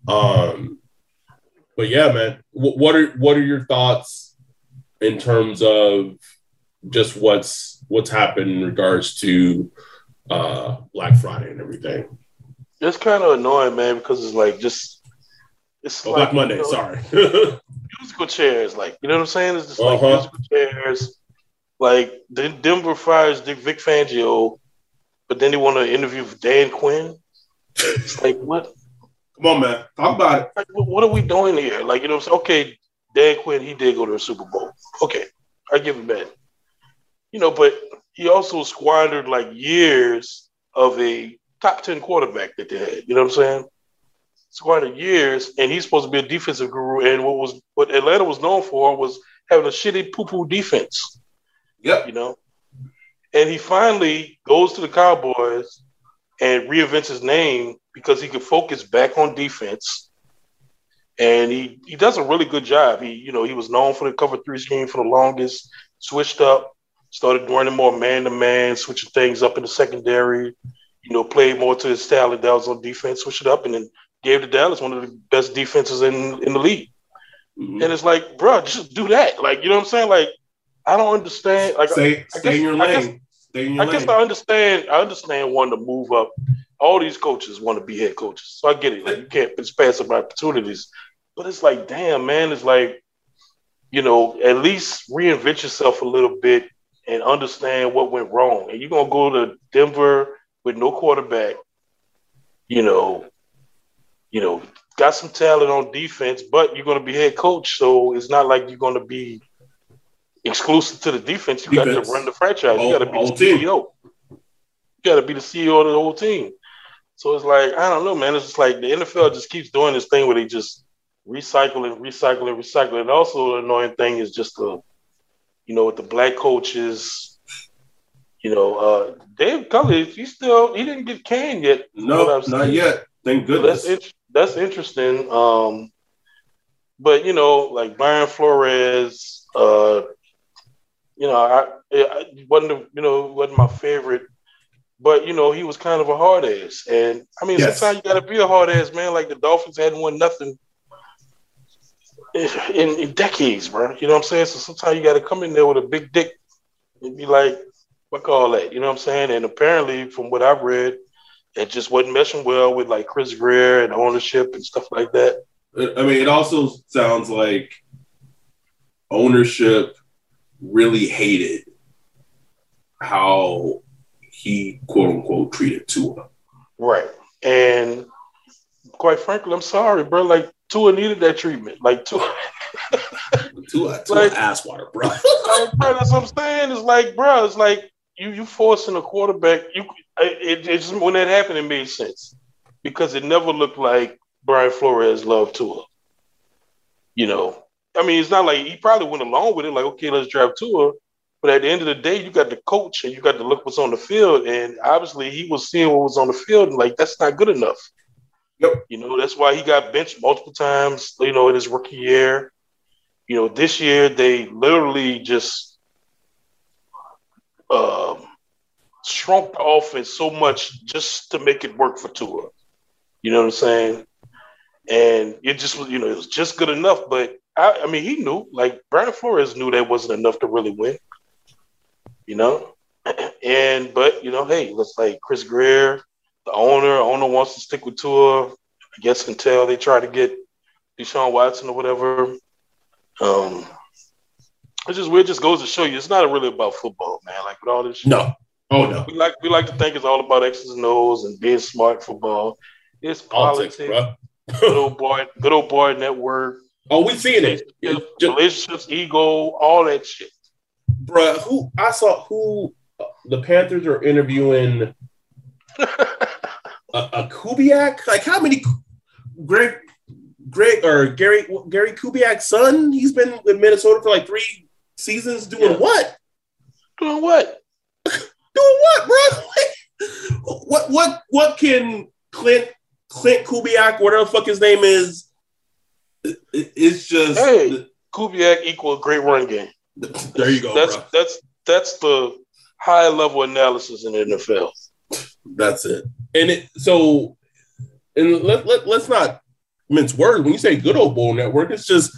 Um, but yeah, man, what, what are what are your thoughts in terms of just what's what's happened in regards to uh, Black Friday and everything? It's kind of annoying, man, because it's like just it's Oh, like, Black Monday, you know, sorry. musical chairs, like you know what I'm saying? It's just like Uh-huh. musical chairs. Like Den- Denver fires Dick Vic Fangio, but then they want to interview Dan Quinn. It's like what? Come on, man, talk about it. What are we doing here? Like you know, what I'm saying? okay, Dan Quinn he did go to a Super Bowl. Okay, I give him that. You know, but he also squandered like years of a top ten quarterback that they had. You know what I'm saying? Squandered years, and he's supposed to be a defensive guru. And what was what Atlanta was known for was having a shitty poo poo defense. Yep. You know, and he finally goes to the Cowboys and reinvents his name because he could focus back on defense. And he, he does a really good job. He, you know, he was known for the cover three scheme for the longest, switched up, started running more man to man, switching things up in the secondary, you know, played more to his style that was on defense, switched it up, and then gave the Dallas one of the best defenses in, in the league. Mm-hmm. And it's like, bro, just do that. Like, you know what I'm saying? Like, I don't understand. Like, stay, I, I stay guess, in your lane. I guess, stay in your I lane. guess I understand. I understand wanting to move up. All these coaches want to be head coaches, so I get it. Like, you can't pass up opportunities, but it's like, damn, man, it's like, you know, at least reinvent yourself a little bit and understand what went wrong. And you're gonna go to Denver with no quarterback, you know, you know, got some talent on defense, but you're gonna be head coach, so it's not like you're gonna be exclusive to the defense. You got to run the franchise. You got to be the CEO. You got to be the CEO of the whole team. So it's like I don't know, man. It's just like the NFL just keeps doing this thing where they just recycle and recycle and recycle. And also, the annoying thing is just the, you know, with the black coaches. You know, uh, Dave Culley, he still he didn't get canned yet. No, not yet. Thank goodness. So that's that's interesting. Um, but you know, like Brian Flores, uh, you know, I it wasn't you know wasn't my favorite, but you know he was kind of a hard ass, and I mean yes. sometimes you got to be a hard ass man. Like the Dolphins hadn't won nothing in, in, decades, bro. You know what I'm saying? So sometimes you got to come in there with a big dick and be like, "What call that?" You know what I'm saying? And apparently, from what I've read, it just wasn't meshing well with like Chris Grier and ownership and stuff like that. I mean, it also sounds like ownership really hated how he quote unquote treated Tua. Right. And quite frankly, I'm sorry, bro. Like Tua needed that treatment. Like Tua Tua, Tua like, ass water, bro. like, bro. That's what I'm saying. It's like, bro, it's like you you forcing a quarterback. You it, it just when that happened, it made sense because it never looked like Brian Flores loved Tua. You know, I mean, it's not like he probably went along with it, like, okay, let's drive Tua. But at the end of the day, you got the coach and you got to look what's on the field. And obviously, he was seeing what was on the field and like, that's not good enough. Yep. You know, that's why he got benched multiple times, you know, in his rookie year. You know, this year they literally just um, shrunk the offense so much just to make it work for Tua. You know what I'm saying? And it just was, you know, it was just good enough, but I, I mean, he knew, like Brian Flores knew that wasn't enough to really win. You know, and but you know, hey, let's like Chris Grier, the owner, owner wants to stick with Tua. I guess until they try to get Deshaun Watson or whatever. Um, it's just weird. Just goes to show you, it's not really about football, man. Like with all this. Shit. No. Oh no. We like we like to think it's all about X's and O's and being smart football. It's politics. politics good old boy, good old boy network. Oh, we seeing it. Relationships, ego, all that shit. Bruh, who I saw who uh, the Panthers are interviewing a, a Kubiak. Like how many Greg Greg or Gary Gary Kubiak's son? He's been with Minnesota for like three seasons. Doing yeah. what? Doing what? doing what, bro? what what what can Klint Klint Kubiak, whatever the fuck his name is? it's just hey, Kubiak equal great run game. There you go. That's bro. that's that's the high level analysis in the NFL. That's it. And it so and let, let let's not mince words. When you say good old bowl network, it's just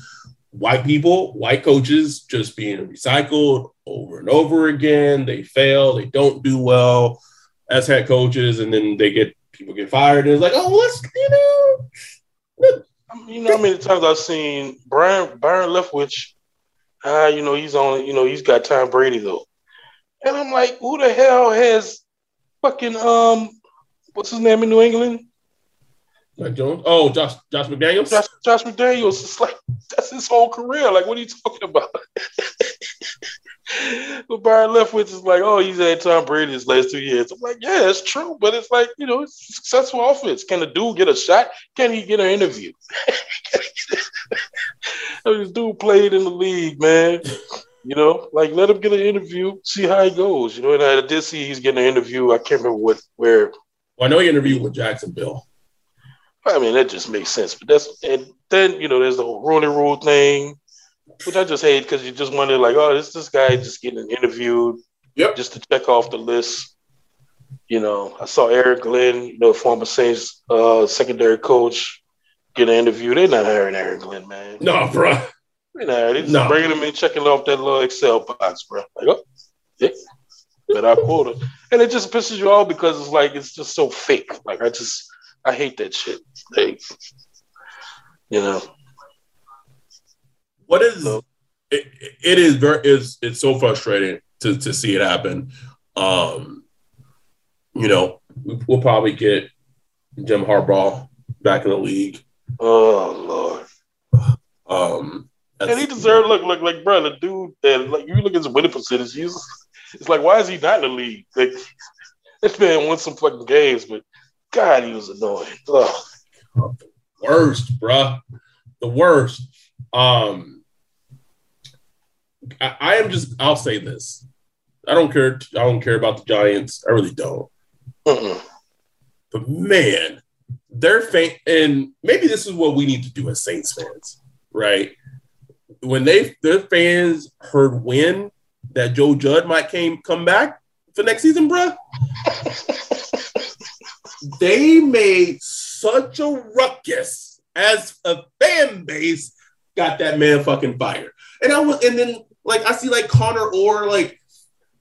white people, white coaches just being recycled over and over again. They fail, they don't do well as head coaches, and then they get people get fired. And it's like, oh, let's you know, you know how many times I've seen Brian Byron Leftwich. Ah, you know he's on. You know he's got Tom Brady though, and I'm like, who the hell has fucking um, what's his name in New England? Like Jones? Oh, Josh Josh McDaniels. Josh, Josh McDaniels. It's like that's his whole career. Like, what are you talking about? but Byron Leftwich is like, oh, he's had Tom Brady his last two years. I'm like, yeah, it's true, but it's like, you know, it's a successful offense. Can the dude get a shot? Can he get an interview? this dude played in the league, man. You know, like let him get an interview, see how he goes. You know, and I did see he's getting an interview. I can't remember what where. Well, I know he interviewed with Jacksonville. I mean, that just makes sense. But that's and then you know, there's the whole Rooney rule thing which I just hate because you just wonder, like, oh, this this guy just getting interviewed, yep, just to check off the list. You know, I saw Aaron Glenn, you know, former Saints uh, secondary coach, get an interview. They're not hiring Aaron Glenn, man. No, bro. They're not. They're just no. bringing him in, checking off that little Excel box, bro. Like, oh, yeah. But I quote it, and it just pisses you off because it's like it's just so fake. Like I just I hate that shit. Like, you know what is it, it is very is it's so frustrating to to see it happen. Um, you know, we'll probably get Jim Harbaugh back in the league. Oh Lord. Um, and he deserved look look like bro, the dude that like you look at his winning percentage, he's it's like why is he not in the league? Like this man won some fucking games, but God, he was annoying. Ugh. Worst, bruh. The worst. Um, I, I, am just. I'll say this. I don't care. I don't care about the Giants. I really don't. Uh-uh. But man, their fan, and maybe this is what we need to do as Saints fans, right? When they their fans heard when that Joe Judge might came come back for next season, bruh. they made such a ruckus as a fan base got that man fucking fired. And I was, and then like I see like Connor Orr like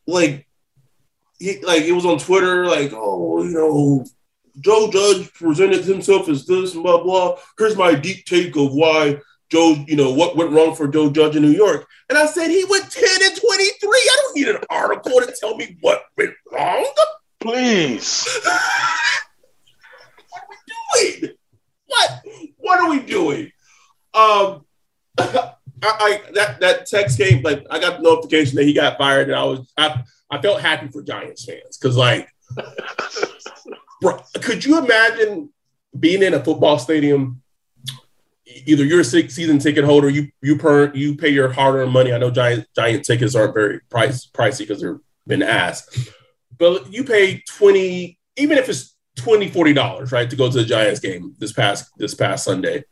like he like it was on Twitter like oh you know Joe Judge presented himself as this and blah blah. Here's my deep take of why Joe you know what went wrong for Joe Judge in New York. And I said he went ten and twenty three. I don't need an article to tell me what went wrong. Please. what are we doing? What? What are we doing? Um, I, I, that that text came like I got the notification that he got fired, and I was I I felt happy for Giants fans because like, bro, could you imagine being in a football stadium? Either you're a season ticket holder, you you per you pay your hard earned money. I know giant giant tickets aren't very price pricey because they're been asked, but you pay twenty, even if it's 20 40 dollars, right, to go to the Giants game this past this past Sunday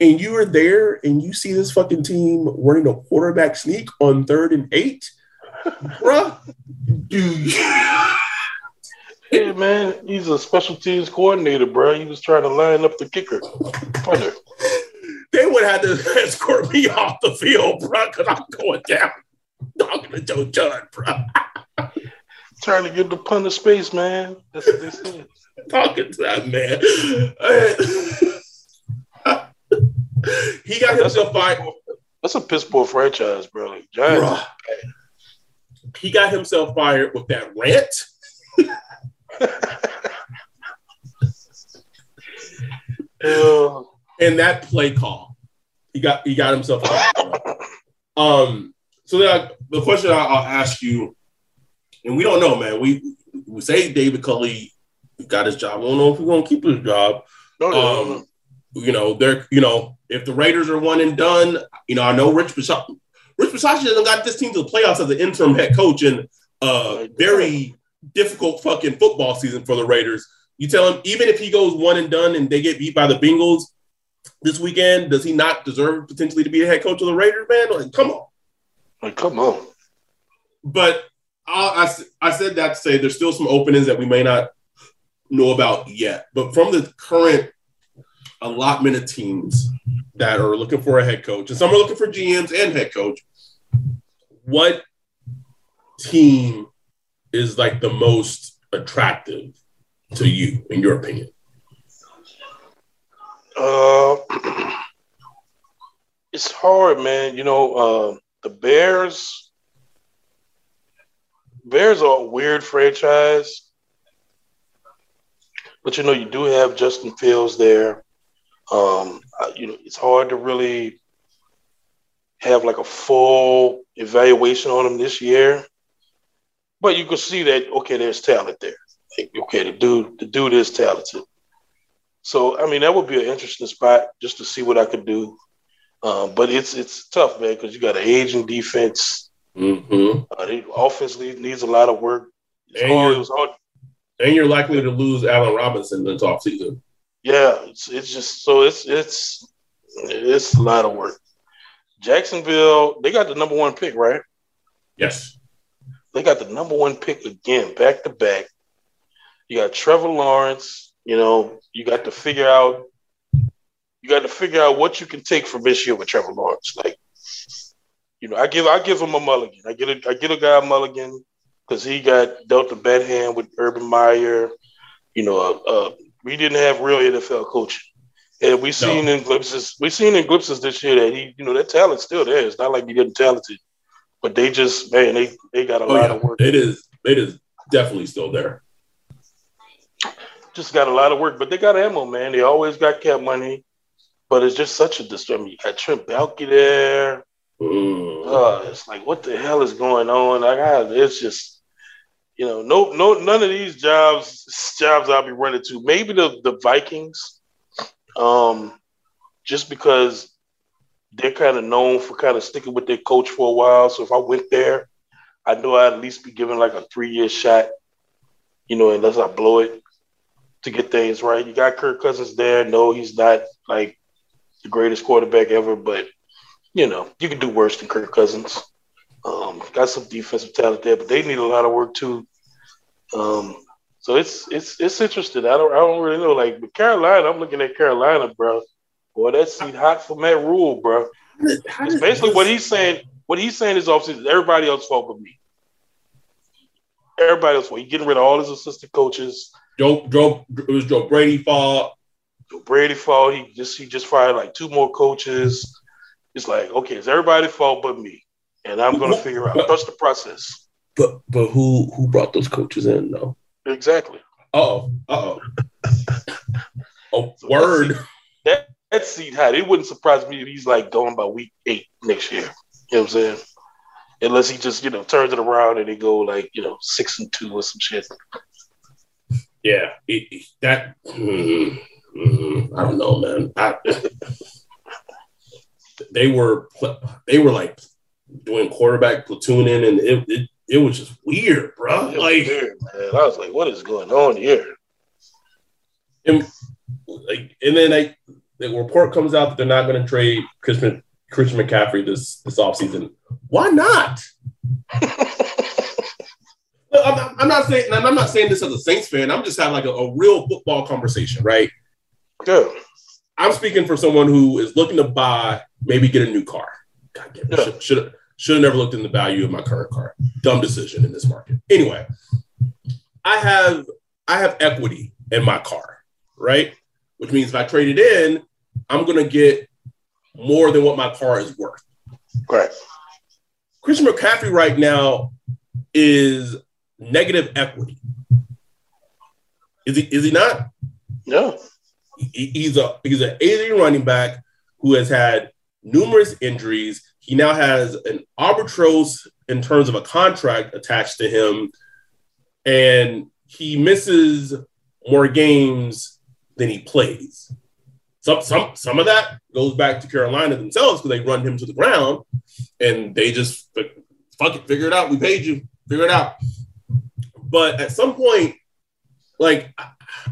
and you are there and you see this fucking team running a quarterback sneak on third and eight, bruh, dude. Yeah, man, he's a special teams coordinator, bro. He was trying to line up the kicker. They would have to escort me off the field, bro, because I'm going down. Talking to Joe Judge, bro. trying to get the punter space, man. That's what they said. Talking to that man he got that's himself fired. That's a piss poor franchise, bro. Like, Giants. He got himself fired with that rant. and that play call, he got he got himself fired. um. So then I, the question I, will ask you, and we don't know, man. We we say David Culley got his job. I don't know if we're gonna keep his job. No, no, um, no you know, they're, you know, if the Raiders are one and done, you know, I know Rich Bisaccia, Rich Bisaccia hasn't got this team to the playoffs as an interim head coach in a very difficult fucking football season for the Raiders. You tell him, even if he goes one and done and they get beat by the Bengals this weekend, does he not deserve potentially to be a head coach of the Raiders, man? Like, come on. Like, come on. But I, I, I said that to say there's still some openings that we may not know about yet. But from the current allotment of teams that are looking for a head coach, and some are looking for GMs and head coach. What team is like the most attractive to you, in your opinion? Uh, it's hard, man. You know, uh, the Bears. Bears are a weird franchise, but you know you do have Justin Fields there. Um, you know, it's hard to really have like a full evaluation on him this year. But you can see that okay, there's talent there. Like, okay, the dude, the dude is talented. So I mean, that would be an interesting spot just to see what I could do. Um, but it's it's tough, man, because you got an aging defense. Mm-hmm. Uh, the offense needs a lot of work. It's And hard. you're- hard. And you're likely to lose Allen Robinson this offseason. Yeah, it's it's just so it's it's it's a lot of work. Jacksonville, they got the number one pick, right? Yes. They got the number one pick again, back to back. You got Trevor Lawrence. You know, you got to figure out. You got to figure out what you can take from this year with Trevor Lawrence. Like, you know, I give I give him a mulligan. I get a I get a guy a mulligan because he got dealt a bad hand with Urban Meyer. You know, uh, uh, we didn't have real NFL coaching, and we seen in glimpses. We seen in glimpses this year that he, you know, that talent's still there. It's not like he didn't talented, but they just man, they they got a Oh, lot yeah. of work. It is. It is definitely still there. just got a lot of work, but they got ammo, man. They always got cap money, but it's just such a disturbing. You got Trent Baalke there. Uh, it's like, what the hell is going on? Like, I, it's just, you know, no, no, none of these jobs, jobs I'll be running to. Maybe the the Vikings, um, just because they're kind of known for kind of sticking with their coach for a while. So if I went there, I know I'd at least be given like a three year shot, you know, unless I blow it to get things right. You got Kirk Cousins there. No, he's not like the greatest quarterback ever, but you know, you can do worse than Kirk Cousins. Um, got some defensive talent there, but they need a lot of work too. Um, so it's it's it's interesting. I don't I don't really know. Like with Carolina, I'm looking at Carolina, bro. Boy, that seat hot for Matt Rhule, bro. It's basically what he's saying. What he's saying is offseason. Everybody else fault but me. Everybody else fault. He's getting rid of all his assistant coaches. Joe, Joe, it was Joe Brady fault. Joe Brady fault. He just he just fired like two more coaches. It's like okay, it's everybody fault but me, and I'm gonna figure out trust the process. But but who who brought those coaches in though? Exactly. Uh-oh. Uh-oh. oh, word. That that seat hot. It wouldn't surprise me if he's like going by week eight next year. You know what I'm saying? Unless he just you know turns it around and they go like you know six and two or some shit. Yeah. It- that, mm, mm, I don't know, man. I, they were, they were like doing quarterback platooning and it, it, it was just weird, bro. Like, weird, man. I was like, what is going on here? and, like, and then like the report comes out that they're not going to trade Christian Christian McCaffrey this this offseason. Why not? I'm, not- I'm not saying I'm not saying this as a Saints fan. I'm just having like a, a real football conversation, right? Yeah. I'm speaking for someone who is looking to buy, maybe get a new car. God damn it. Yeah. Should, should, should have never looked in the value of my current car. Dumb decision in this market. Anyway, I have I have equity in my car, right? Which means if I trade it in, I'm gonna get more than what my car is worth. Correct. Christian McCaffrey right now is negative equity. Is he is he not? No. He- he's a he's an alien running back who has had numerous injuries. He now has an arbitros in terms of a contract attached to him, and he misses more games than he plays. Some some some of that goes back to Carolina themselves because they run him to the ground, and they just fuck it, figure it out. We paid you, figure it out. But at some point, like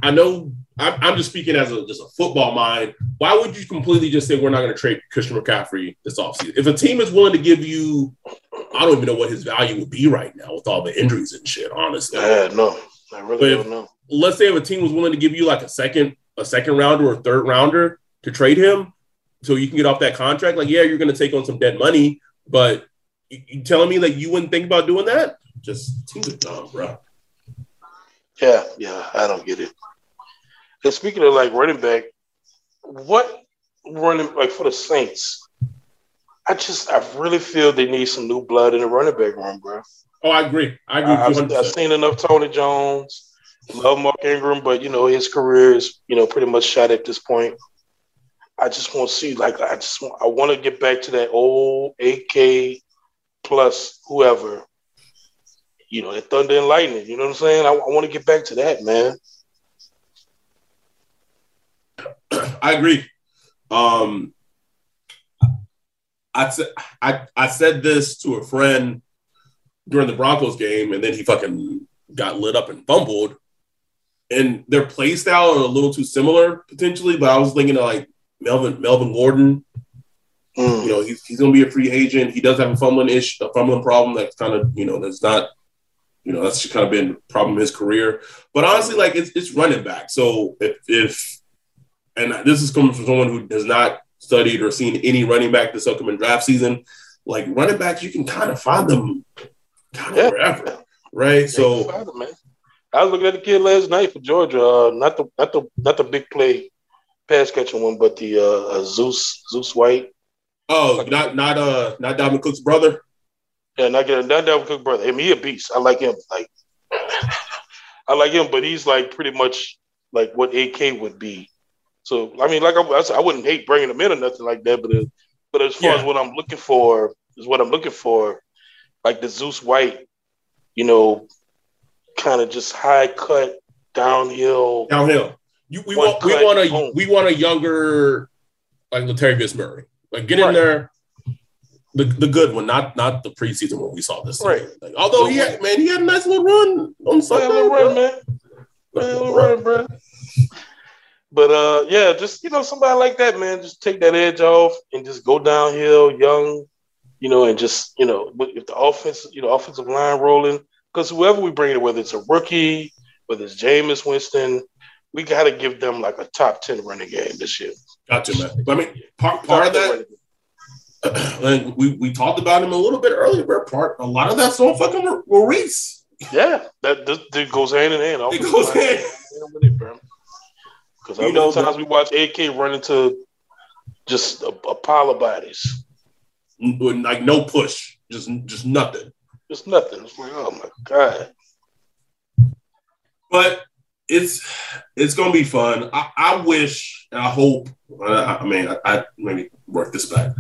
I- know I'm, I'm just speaking as a just a football mind. Why would you completely just say we're not going to trade Christian McCaffrey this offseason? If a team is willing to give you, I don't even know what his value would be right now with all the injuries and shit. Honestly, Yeah, no. I really But don't know. let's say if a team was willing to give you like a second, a second rounder or a third rounder to trade him, so you can get off that contract. Like, yeah, you're going to take on some dead money, but you, you telling me that you wouldn't think about doing that? Just teams are dumb, bro. Yeah, yeah, I don't get it. And speaking of like running back, what running like for the Saints? I just I really feel they need some new blood in the running back room, bro. Oh, I agree. I agree. I've, I've seen enough Tony Jones. Love Mark Ingram, but you know his career is you know pretty much shot at this point. I just want to see like I just want, I want to get back to that old AK plus whoever, you know, that Thunder and Lightning. You know what I'm saying? I, I want to get back to that, man. I agree. Um, I said I, I said this to a friend during the Broncos game, and then he fucking got lit up and fumbled. And their play style are a little too similar potentially, but I was thinking of like Melvin Melvin Gordon. Mm. You know, he's, he's going to be a free agent. He does have a fumbling ish, a fumbling problem that's kind of you know that's not you know that's just kind of been a problem in his career. But honestly, like it's it's running back. So if if and this is coming from someone who has not studied or seen any running back this upcoming draft season, like running backs, you can kind of find them kind of Yeah. wherever, right? So Father, man. I was looking at the kid last night for Georgia. Uh, not the not the not the big play pass catching one, but the uh, uh, Zeus Zeus White. oh, not not uh not Dalvin Cook's brother. Yeah, not getting not Dalvin Cook brother. I mean, he a beast. I like him. Like I like him, but he's like pretty much like what AK would be. So I mean, like I, I said, I wouldn't hate bringing him in or nothing like that. But uh, but as far Yeah. as what I'm looking for is what I'm looking for, like the Zeus White, you know, kind of just high cut downhill. downhill. You, we want we want a boom. we want a younger like Latavius Murray. Like get in there. The, the good one, not not the preseason one we saw this Right. Like, although he had man, he had a nice little run on Sunday. little run, man. Little run, bro. But uh, yeah, just you know, somebody like that, man, just take that edge off and just go downhill, young, you know, and just you know, if the offense, you know, offensive line rolling, because whoever we bring in, whether it's a rookie, whether it's Jameis Winston, we got to give them like a top ten running game this year. Gotcha, man. But I mean, part part of that. and we, we talked about him a little bit earlier, bro. Part a lot of that's on fucking Maurice. yeah, that, that, that goes hand in hand. It goes hand. Because You know, many times we watch AK run into just a, a pile of bodies. Like no push, just just nothing. It's nothing. It's like, oh my god. But it's it's gonna be fun. I, I wish, and I hope. I, I mean, I, I maybe work this back.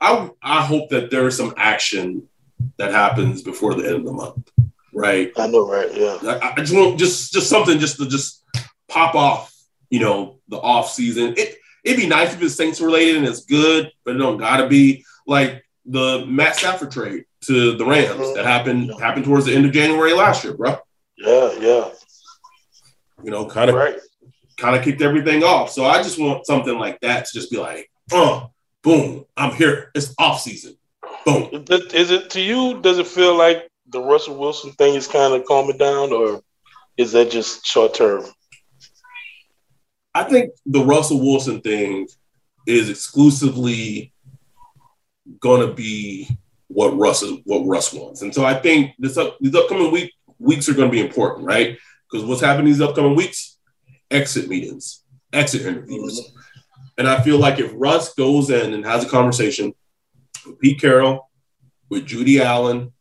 I I hope that there is some action that happens before the end of the month, right? I know, right? Yeah. I, I just want just just something just to just pop off, you know, the off season. It it'd be nice if it's Saints related and it's good, but it don't gotta be like the Matt Stafford trade to the Rams mm-hmm. that happened happened towards the end of January last year, bro. Yeah, yeah. You know, kind of Right. kind of kicked everything off. So I just want something like that to just be like, oh, boom, I'm here. It's off season. Boom. Is it to you? Does it feel like the Russell Wilson thing is kind of calming down, or is that just short term? I think the Russell Wilson thing is exclusively going to be what Russ is, what Russ wants, and so I think this up, these upcoming week weeks are going to be important, right? Because what's happening these upcoming weeks? Exit meetings, exit interviews, and I feel like if Russ goes in and has a conversation with Pete Carroll, with Jody Allen,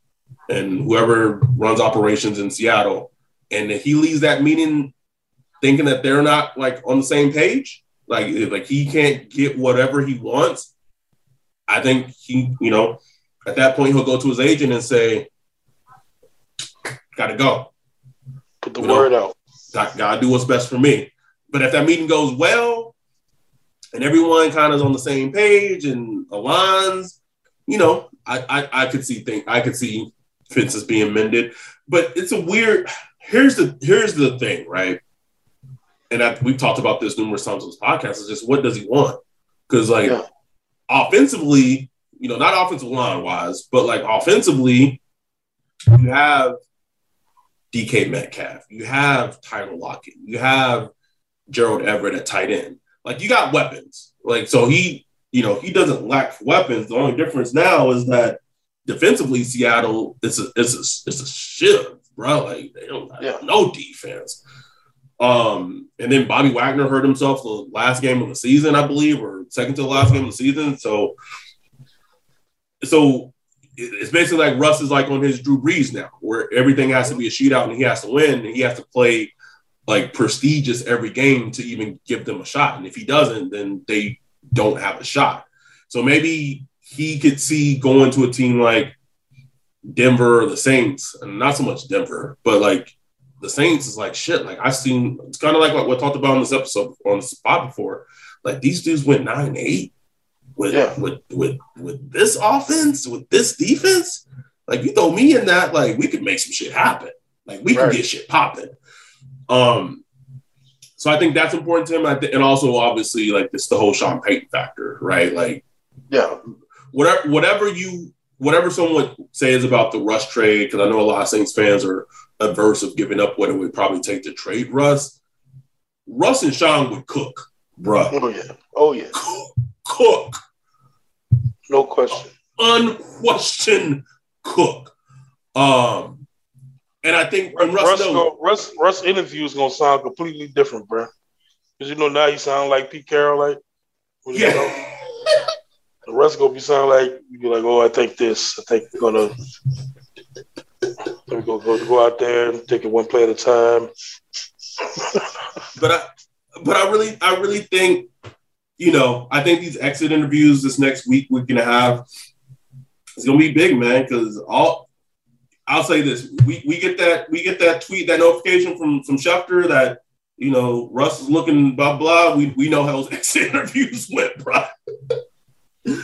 and whoever runs operations in Seattle, and if he leaves that meeting thinking that they're not like on the same page, like like he can't get whatever he wants, I think he, you know, at that point he'll go to his agent and say, "Got to go. Put the You know, word out. Got got to do what's best for me." But if that meeting goes well, and everyone kind of is on the same page and aligns, you know, I I, I could see thing I could see fences being mended. But it's a weird. Here's the here's the thing, right? And I, we've talked about this numerous times on this podcast. Is just what does he want? Because like Yeah. offensively, you know, not offensive line wise, but like offensively, you have DK Metcalf, you have Tyler Lockett, you have Gerald Everett at tight end. Like you got weapons. Like so he, you know, he doesn't lack weapons. The only difference now is that defensively, Seattle it's a it's a it's a shiv, bro. Like they don't have Yeah. no defense. Um, and then Bobby Wagner hurt himself the last game of the season, I believe, or second to the last game of the season. So, so it's basically like Russ is like on his Drew Brees now, where everything has to be a shootout and he has to win and he has to play like prestigious every game to even give them a shot. And if he doesn't, then they don't have a shot. So maybe he could see going to a team like Denver or the Saints, and not so much Denver, but like the Saints is like shit. Like I've seen, it's kind of like what we talked about in this episode on the spot before. Like these dudes went nine and eight with Yeah. with with with this offense, with this defense. Like you throw me in that, like we could make some shit happen. Like we Right. can get shit popping. Um, so I think that's important to him. I thi- and also obviously like it's the whole Sean Payton factor, right? Like Yeah. whatever whatever you whatever someone says about the Russ trade, because I know a lot of Saints fans are averse of giving up what it would probably take to trade Russ. Russ and Sean would cook, bruh. Oh yeah. Oh yeah. Cook, No question. unquestioned cook. Um, and I think and Russ, Russ, go, Russ, Russ interview is gonna sound completely different, bro. Because you know now he sound like Pete Carroll, like when you know, yeah, the Russ gonna be sound like you be like, oh, I think this, I think we're gonna let me go, go go out there and take it one play at a time. but I, but I really, I really think, you know, I think these exit interviews this next week we're gonna have, it's gonna be big, man. Because all, I'll say this: we we get that we get that tweet, that notification from from Schefter that you know Russ is looking blah blah. We we know how those exit interviews went, bro.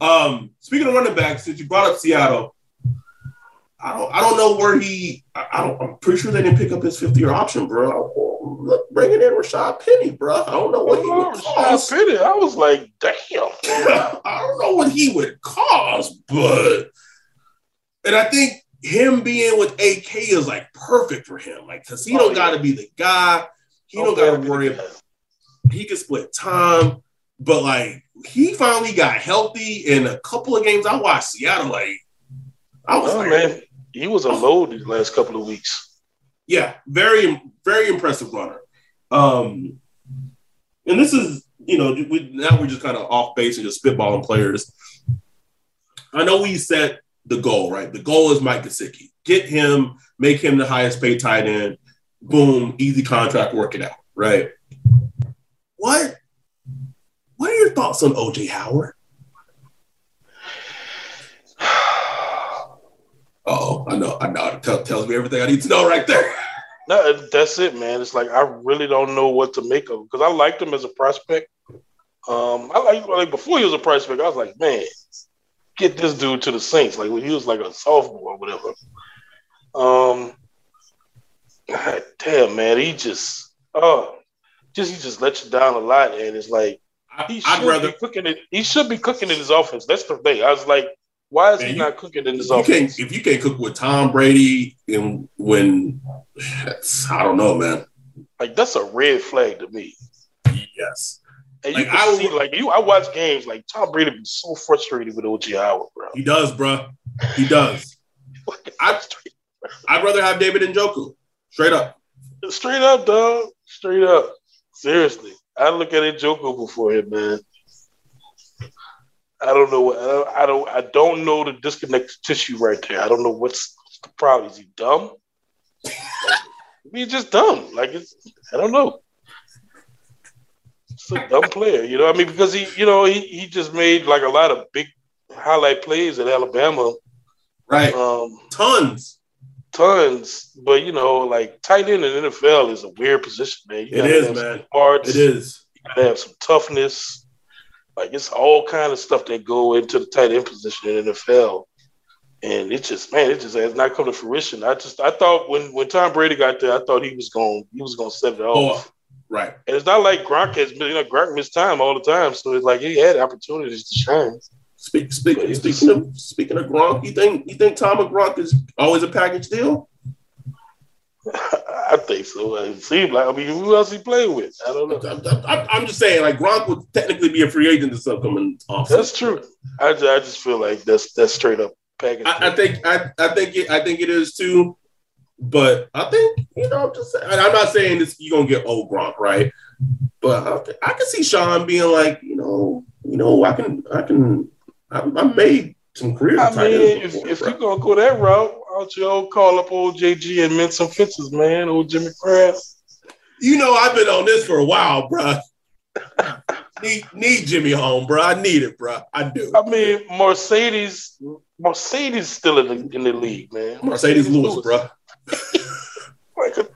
um, speaking of running backs, since you brought up Seattle. I don't, I don't know where he. I don't. I'm pretty sure they didn't pick up his fifth year option, bro. Look, bringing in Rashad Penny, bro. I don't know what he would Rashad cost. Penny, I was like, damn. I don't know what he would cost, but and I think him being with AK is like perfect for him. Like, cause he Oh, don't yeah. got to be the guy. He don't Okay, got to worry. about He can split time, but like he finally got healthy in a couple of games. I watched Seattle. Like, I was Oh, like, man, he was a load these last couple of weeks. yeah, very, very impressive runner. Um, and this is, you know, we, now we're just kind of off base and just spitballing players. I know we set the goal, right? The goal is Mike Gesicki. Get him, make him the highest paid tight end. Boom, easy contract, work it out, right? What? What are your thoughts on OJ Howard? Oh, I know, I know. It tell, tells me everything I need to know right there. No, that's it, man. It's like I really don't know what to make of him because I liked him as a prospect. Um, I like like before he was a prospect, I was like, man, get this dude to the Saints. Like when he was like a sophomore or whatever. Um, God damn, man, he just oh, just he just let you down a lot, and it's like he I'd should rather be cooking it. He should be cooking in his offense. That's the thing. I was like, why is Man, he you- not cooking in his you offense? can't if you can't cook with Tom Brady and when I don't know, man. Like that's a red flag to me. Yes, And you Like, I see, like you, I watch games. Like Tom Brady be so frustrated with OJ Howard, bro. he does, bro. He does. I- I'd rather have David Njoku. Straight up. Straight up, dog. Straight up. Seriously, I look at Njoku before him, man. I don't know what I don't, I don't. I don't know the disconnected tissue right there. I don't know what's, what's the problem. Is he dumb? He's just dumb. Like it's. I don't know. It's a dumb player, you know. I mean, because he, you know, he, he just made like a lot of big highlight plays at Alabama. Right. Um, Tons. tons, but you know, like tight end in the NFL is a weird position, man. You It is, man. Parts, It is. You gotta have some toughness. Like it's all kind of stuff that go into the tight end position in the NFL. And it just, man, it just has not come to fruition. I just, I thought when when Tom Brady got there, I thought he was going, he was going to set it off. Right. And it's not like Gronk has, been, you know, Gronk missed time all the time, so it's like he had opportunities to shine. Speak, speak, speaking of speaking of Gronk, you think you think Tom Gronk is always a package deal? I think so. It seemed like, I mean, who else he played with? I don't know. I'm, I'm- I'm just saying, like Gronk would technically be a free agent this upcoming offseason. That's true. I, I just feel like that's that's straight up package. I, I think I, I think it, I think it is too. But I think you know, I'm just I'm not saying this you're gonna get old Gronk, right? But I, thi- I can see Sean being like, you know, you know, I can, I can, I, I made some career. I mean, if, before, if you're gonna go that route, why don't you all call up old JG and mend some fences, man? Old Jimmy Graham. You know, I've been on this for a while, bro. need need Jimmy home, bro. I need it, bro. I do. I mean, Marcedes, Marcedes still in the in the league, man. Marcedes Lewis, bro. Like a,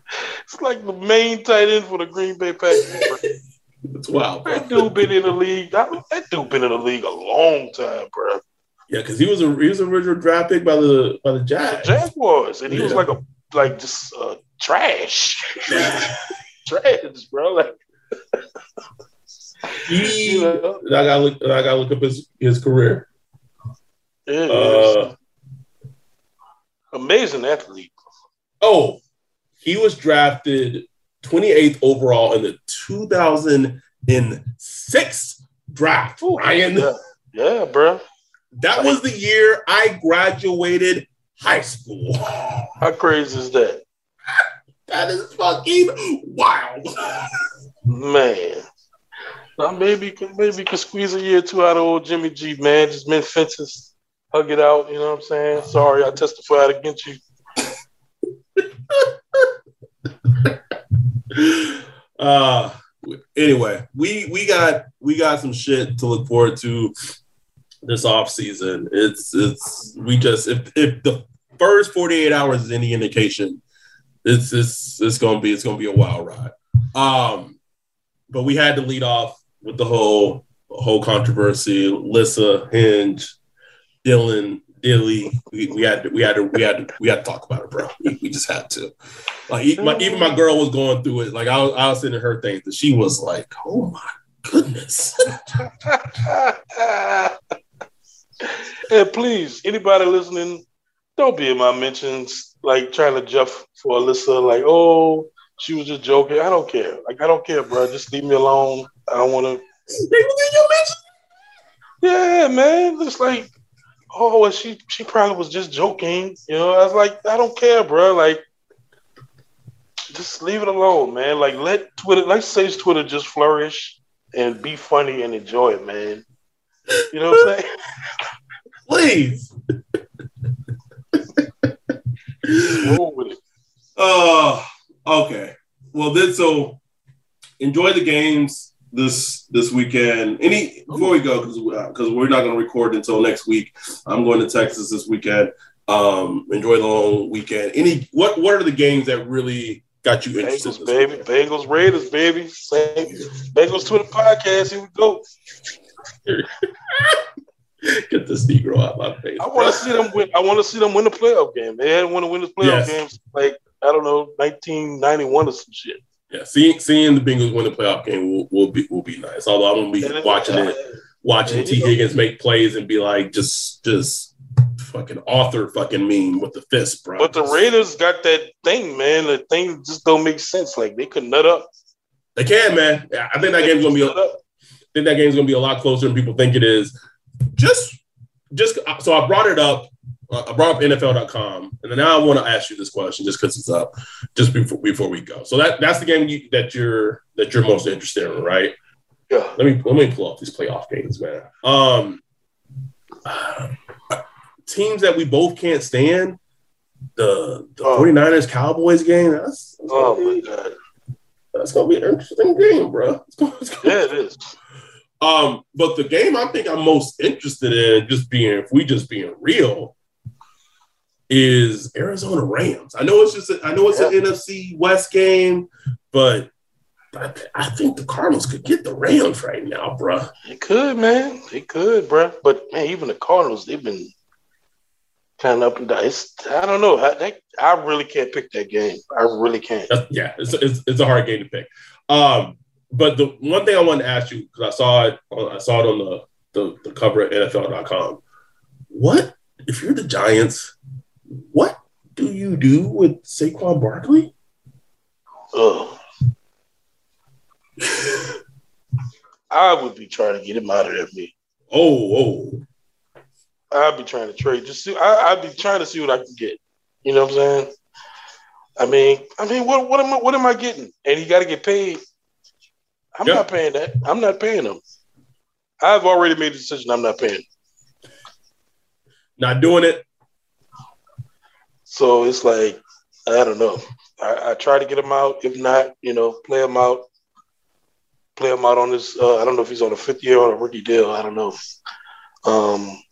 it's like the main tight end for the Green Bay Packers. It's wild, bro. That dude been in the league. That, dude been in the league a long time, bro. Yeah, because he was a he was a original draft pick by the by the The Jags. Jaguars, and he was like a like just uh, trash, trash, bro. Like He, you know, and I gotta look. and I gotta look up his his career. yeah, Uh, amazing athlete. oh, he was drafted 28th overall in the 2006 draft. Ryan, Yeah, yeah, bro. that was the year I graduated high school. How crazy is that, That is fucking wild. man? Now maybe maybe you could squeeze a year or two out of old Jimmy G, man. Just mend fences, hug it out. You know what I'm saying? Sorry, I testified against you. uh anyway we we got we got some shit to look forward to this off season. It's it's we just if if the first 48 hours is any indication it's it's it's gonna be it's gonna be a wild ride. Um but we had to lead off with the whole whole controversy. Lissa hinge dylan dilly we, we had to we had to we had to we had to talk about it bro we, we just had to like my, even my girl was going through it like i was, I was sending her things and she was like oh my goodness and please, anybody listening, don't be in my mentions like trying to Jeff for Alyssa, like, oh, she was just joking. I don't care. Like, I don't care, bro. Just leave me alone. I don't want to. They was in your mention? Yeah, man. It's like, oh, well, she she probably was just joking. You know, I was like, I don't care, bro. Like, just leave it alone, man. Like, let Twitter, let Sage Twitter just flourish and be funny and enjoy it, man. You know what I'm saying? please Roll with it. Uh, okay. Well, then, so enjoy the games this this weekend. Any before we go, because because we're not going to record until next week. I'm going to Texas this weekend. Um, enjoy the long weekend. Any what what are the games that really got you interested? Bengals, this baby. weekend? Bengals, Raiders, baby. Bengals Twitter podcast. Here we go. Get this Negro out of my face. I want to see them win. I want to see them win the playoff game. They hadn't won to win the playoff Yes. games like I don't know, 1991 or some shit. Yeah, seeing seeing the Bengals win the playoff game will, will be will be nice. Although I'm gonna be watching it, watching Tee Higgins make plays and be like, just just fucking Arthur fucking meme with the fist, bro. But the Raiders got that thing, man. The thing just don't make sense. Like they could nut up. they can, man. Yeah, I think that game's gonna be. Nut I up. think that game's gonna be a lot closer than people think it is. Just just uh, so I brought it up. Uh, I brought up NFL.com, and then now I want to ask you this question, just because it's up, just before before we go. So that that's the game you, that you're that you're most interested in, right? Yeah. let me let me pull up these playoff games, man. Um, teams that we both can't stand. The the Oh. 49ers Cowboys game. That's that's, Oh gonna my be, god. that's gonna be an interesting game, bro. It's gonna- it's gonna- Yeah, it is. Um, but the game I think I'm most interested in, just being if we just being real, is Arizona Rams. I know it's just a, I know it's an NFC West game, but I, I think the Cardinals could get the Rams right now, bro. They could, man. They could, bro. But man, even the Cardinals, they've been kind of up and down. It's, I don't know. I, that, I really can't pick that game. I really can't. That's, yeah, it's, it's it's a hard game to pick. Um, but the one thing I wanted to ask you because I saw it, on, I saw it on the, the the cover at NFL.com. What if you're the Giants? What do you do with Saquon Barkley? Ugh. I would be trying to get him out of there, me. Oh, oh, I'd be trying to trade. Just see, I, I'd be trying to see what I can get. You know what I'm saying? I mean, I mean, what what am I what am I getting? And he got to get paid. I'm Yeah. not paying that. I'm not paying him. I've already made the decision. I'm not paying. not doing it. So it's like I don't know. I, I try to get him out. If not, you know, play him out. Play him out on this. Uh, I don't know if he's on a fifth year or a rookie deal. I don't know. Um,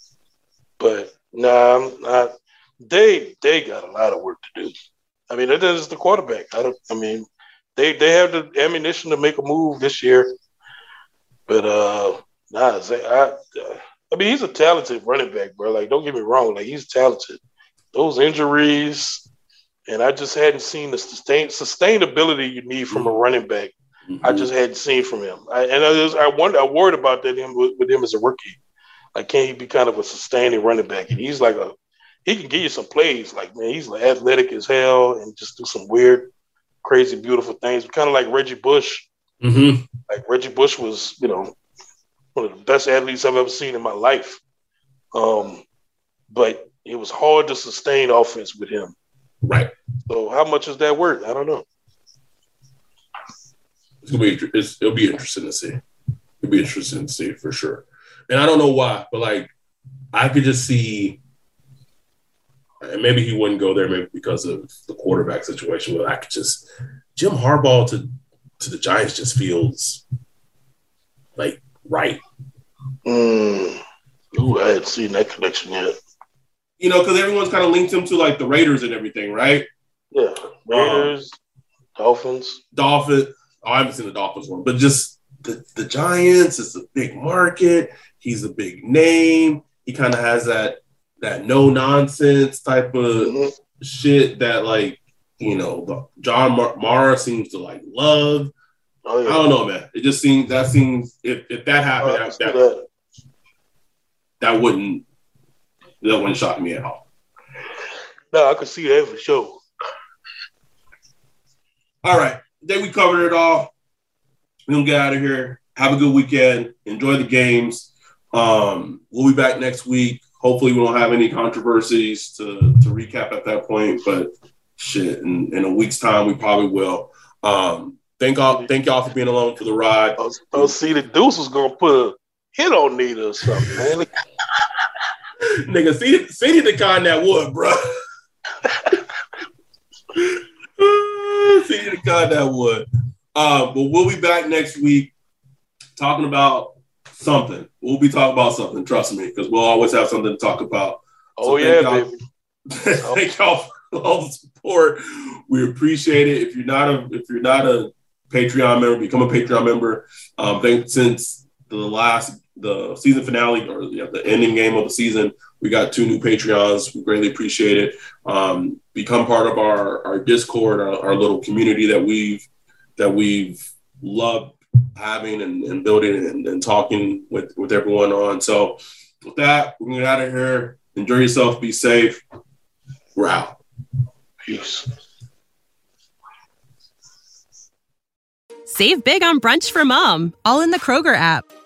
but nah, I'm not. They they got a lot of work to do. I mean, that is the quarterback. I don't. I mean, they they have the ammunition to make a move this year. But uh, nah, I, I mean, he's a talented running back, bro. Like, don't get me wrong. Like, he's talented. Those injuries, and I just hadn't seen the sustain sustainability you need from a running back. Mm-hmm. I just hadn't seen from him. I, and I was I wonder I worried about that him with, with, him as a rookie. Like, can he be kind of a sustaining running back? And he's like a he can give you some plays. Like, man, he's like athletic as hell and just do some weird, crazy, beautiful things. Kind of like Reggie Bush. Mm-hmm. Like Reggie Bush was, you know, one of the best athletes I've ever seen in my life. Um, but it was hard to sustain offense with him. Right. So how much is that worth? I don't know. It's gonna be it's, it'll be interesting to see. It'll be interesting to see for sure. And I don't know why, but like I could just see and maybe he wouldn't go there maybe because of the quarterback situation, but I could just Jim Harbaugh to to the Giants just feels like right. Mm. Ooh, I hadn't seen that connection yet. You know, because everyone's kind of linked him to like the Raiders and everything, right? Yeah, Raiders, um, Dolphins, Dolphins. Oh, I haven't seen the Dolphins one, but just the the Giants. It's a big market. He's a big name. He kind of has that that no nonsense type of mm-hmm. shit that like you know John Mar- Mara seems to like love. Oh, yeah. I don't know, man. It just seems that seems if, if that happened, oh, that, that, that wouldn't that wouldn't shock me at all. No, I could see that for sure. All right. Then we covered it all. We're gonna get out of here. Have a good weekend. Enjoy the games. Um, we'll be back next week. Hopefully, we don't have any controversies to, to recap at that point. But shit, in, in a week's time, we probably will. Um, thank all thank y'all for being along for the ride. I will see the Deuce was gonna put a hit on Nita or something, man. Nigga, see see the kind that would, bro. see the kind that would. Uh, but we'll be back next week talking about something. We'll be talking about something, trust me, because we'll always have something to talk about. So oh yeah, baby. thank y'all for all the support. We appreciate it. If you're not a if you're not a Patreon member, become a Patreon member. Um, think since the last the season finale or you know, the ending game of the season, we got two new Patreons. We greatly appreciate it. Um, become part of our our Discord, our, our, little community that we've that we've loved having and, and building and, and, talking with with everyone on. So with that, we're gonna get out of here. Enjoy yourself. Be safe. We're out. Peace. Save big on brunch for mom, all in the Kroger app.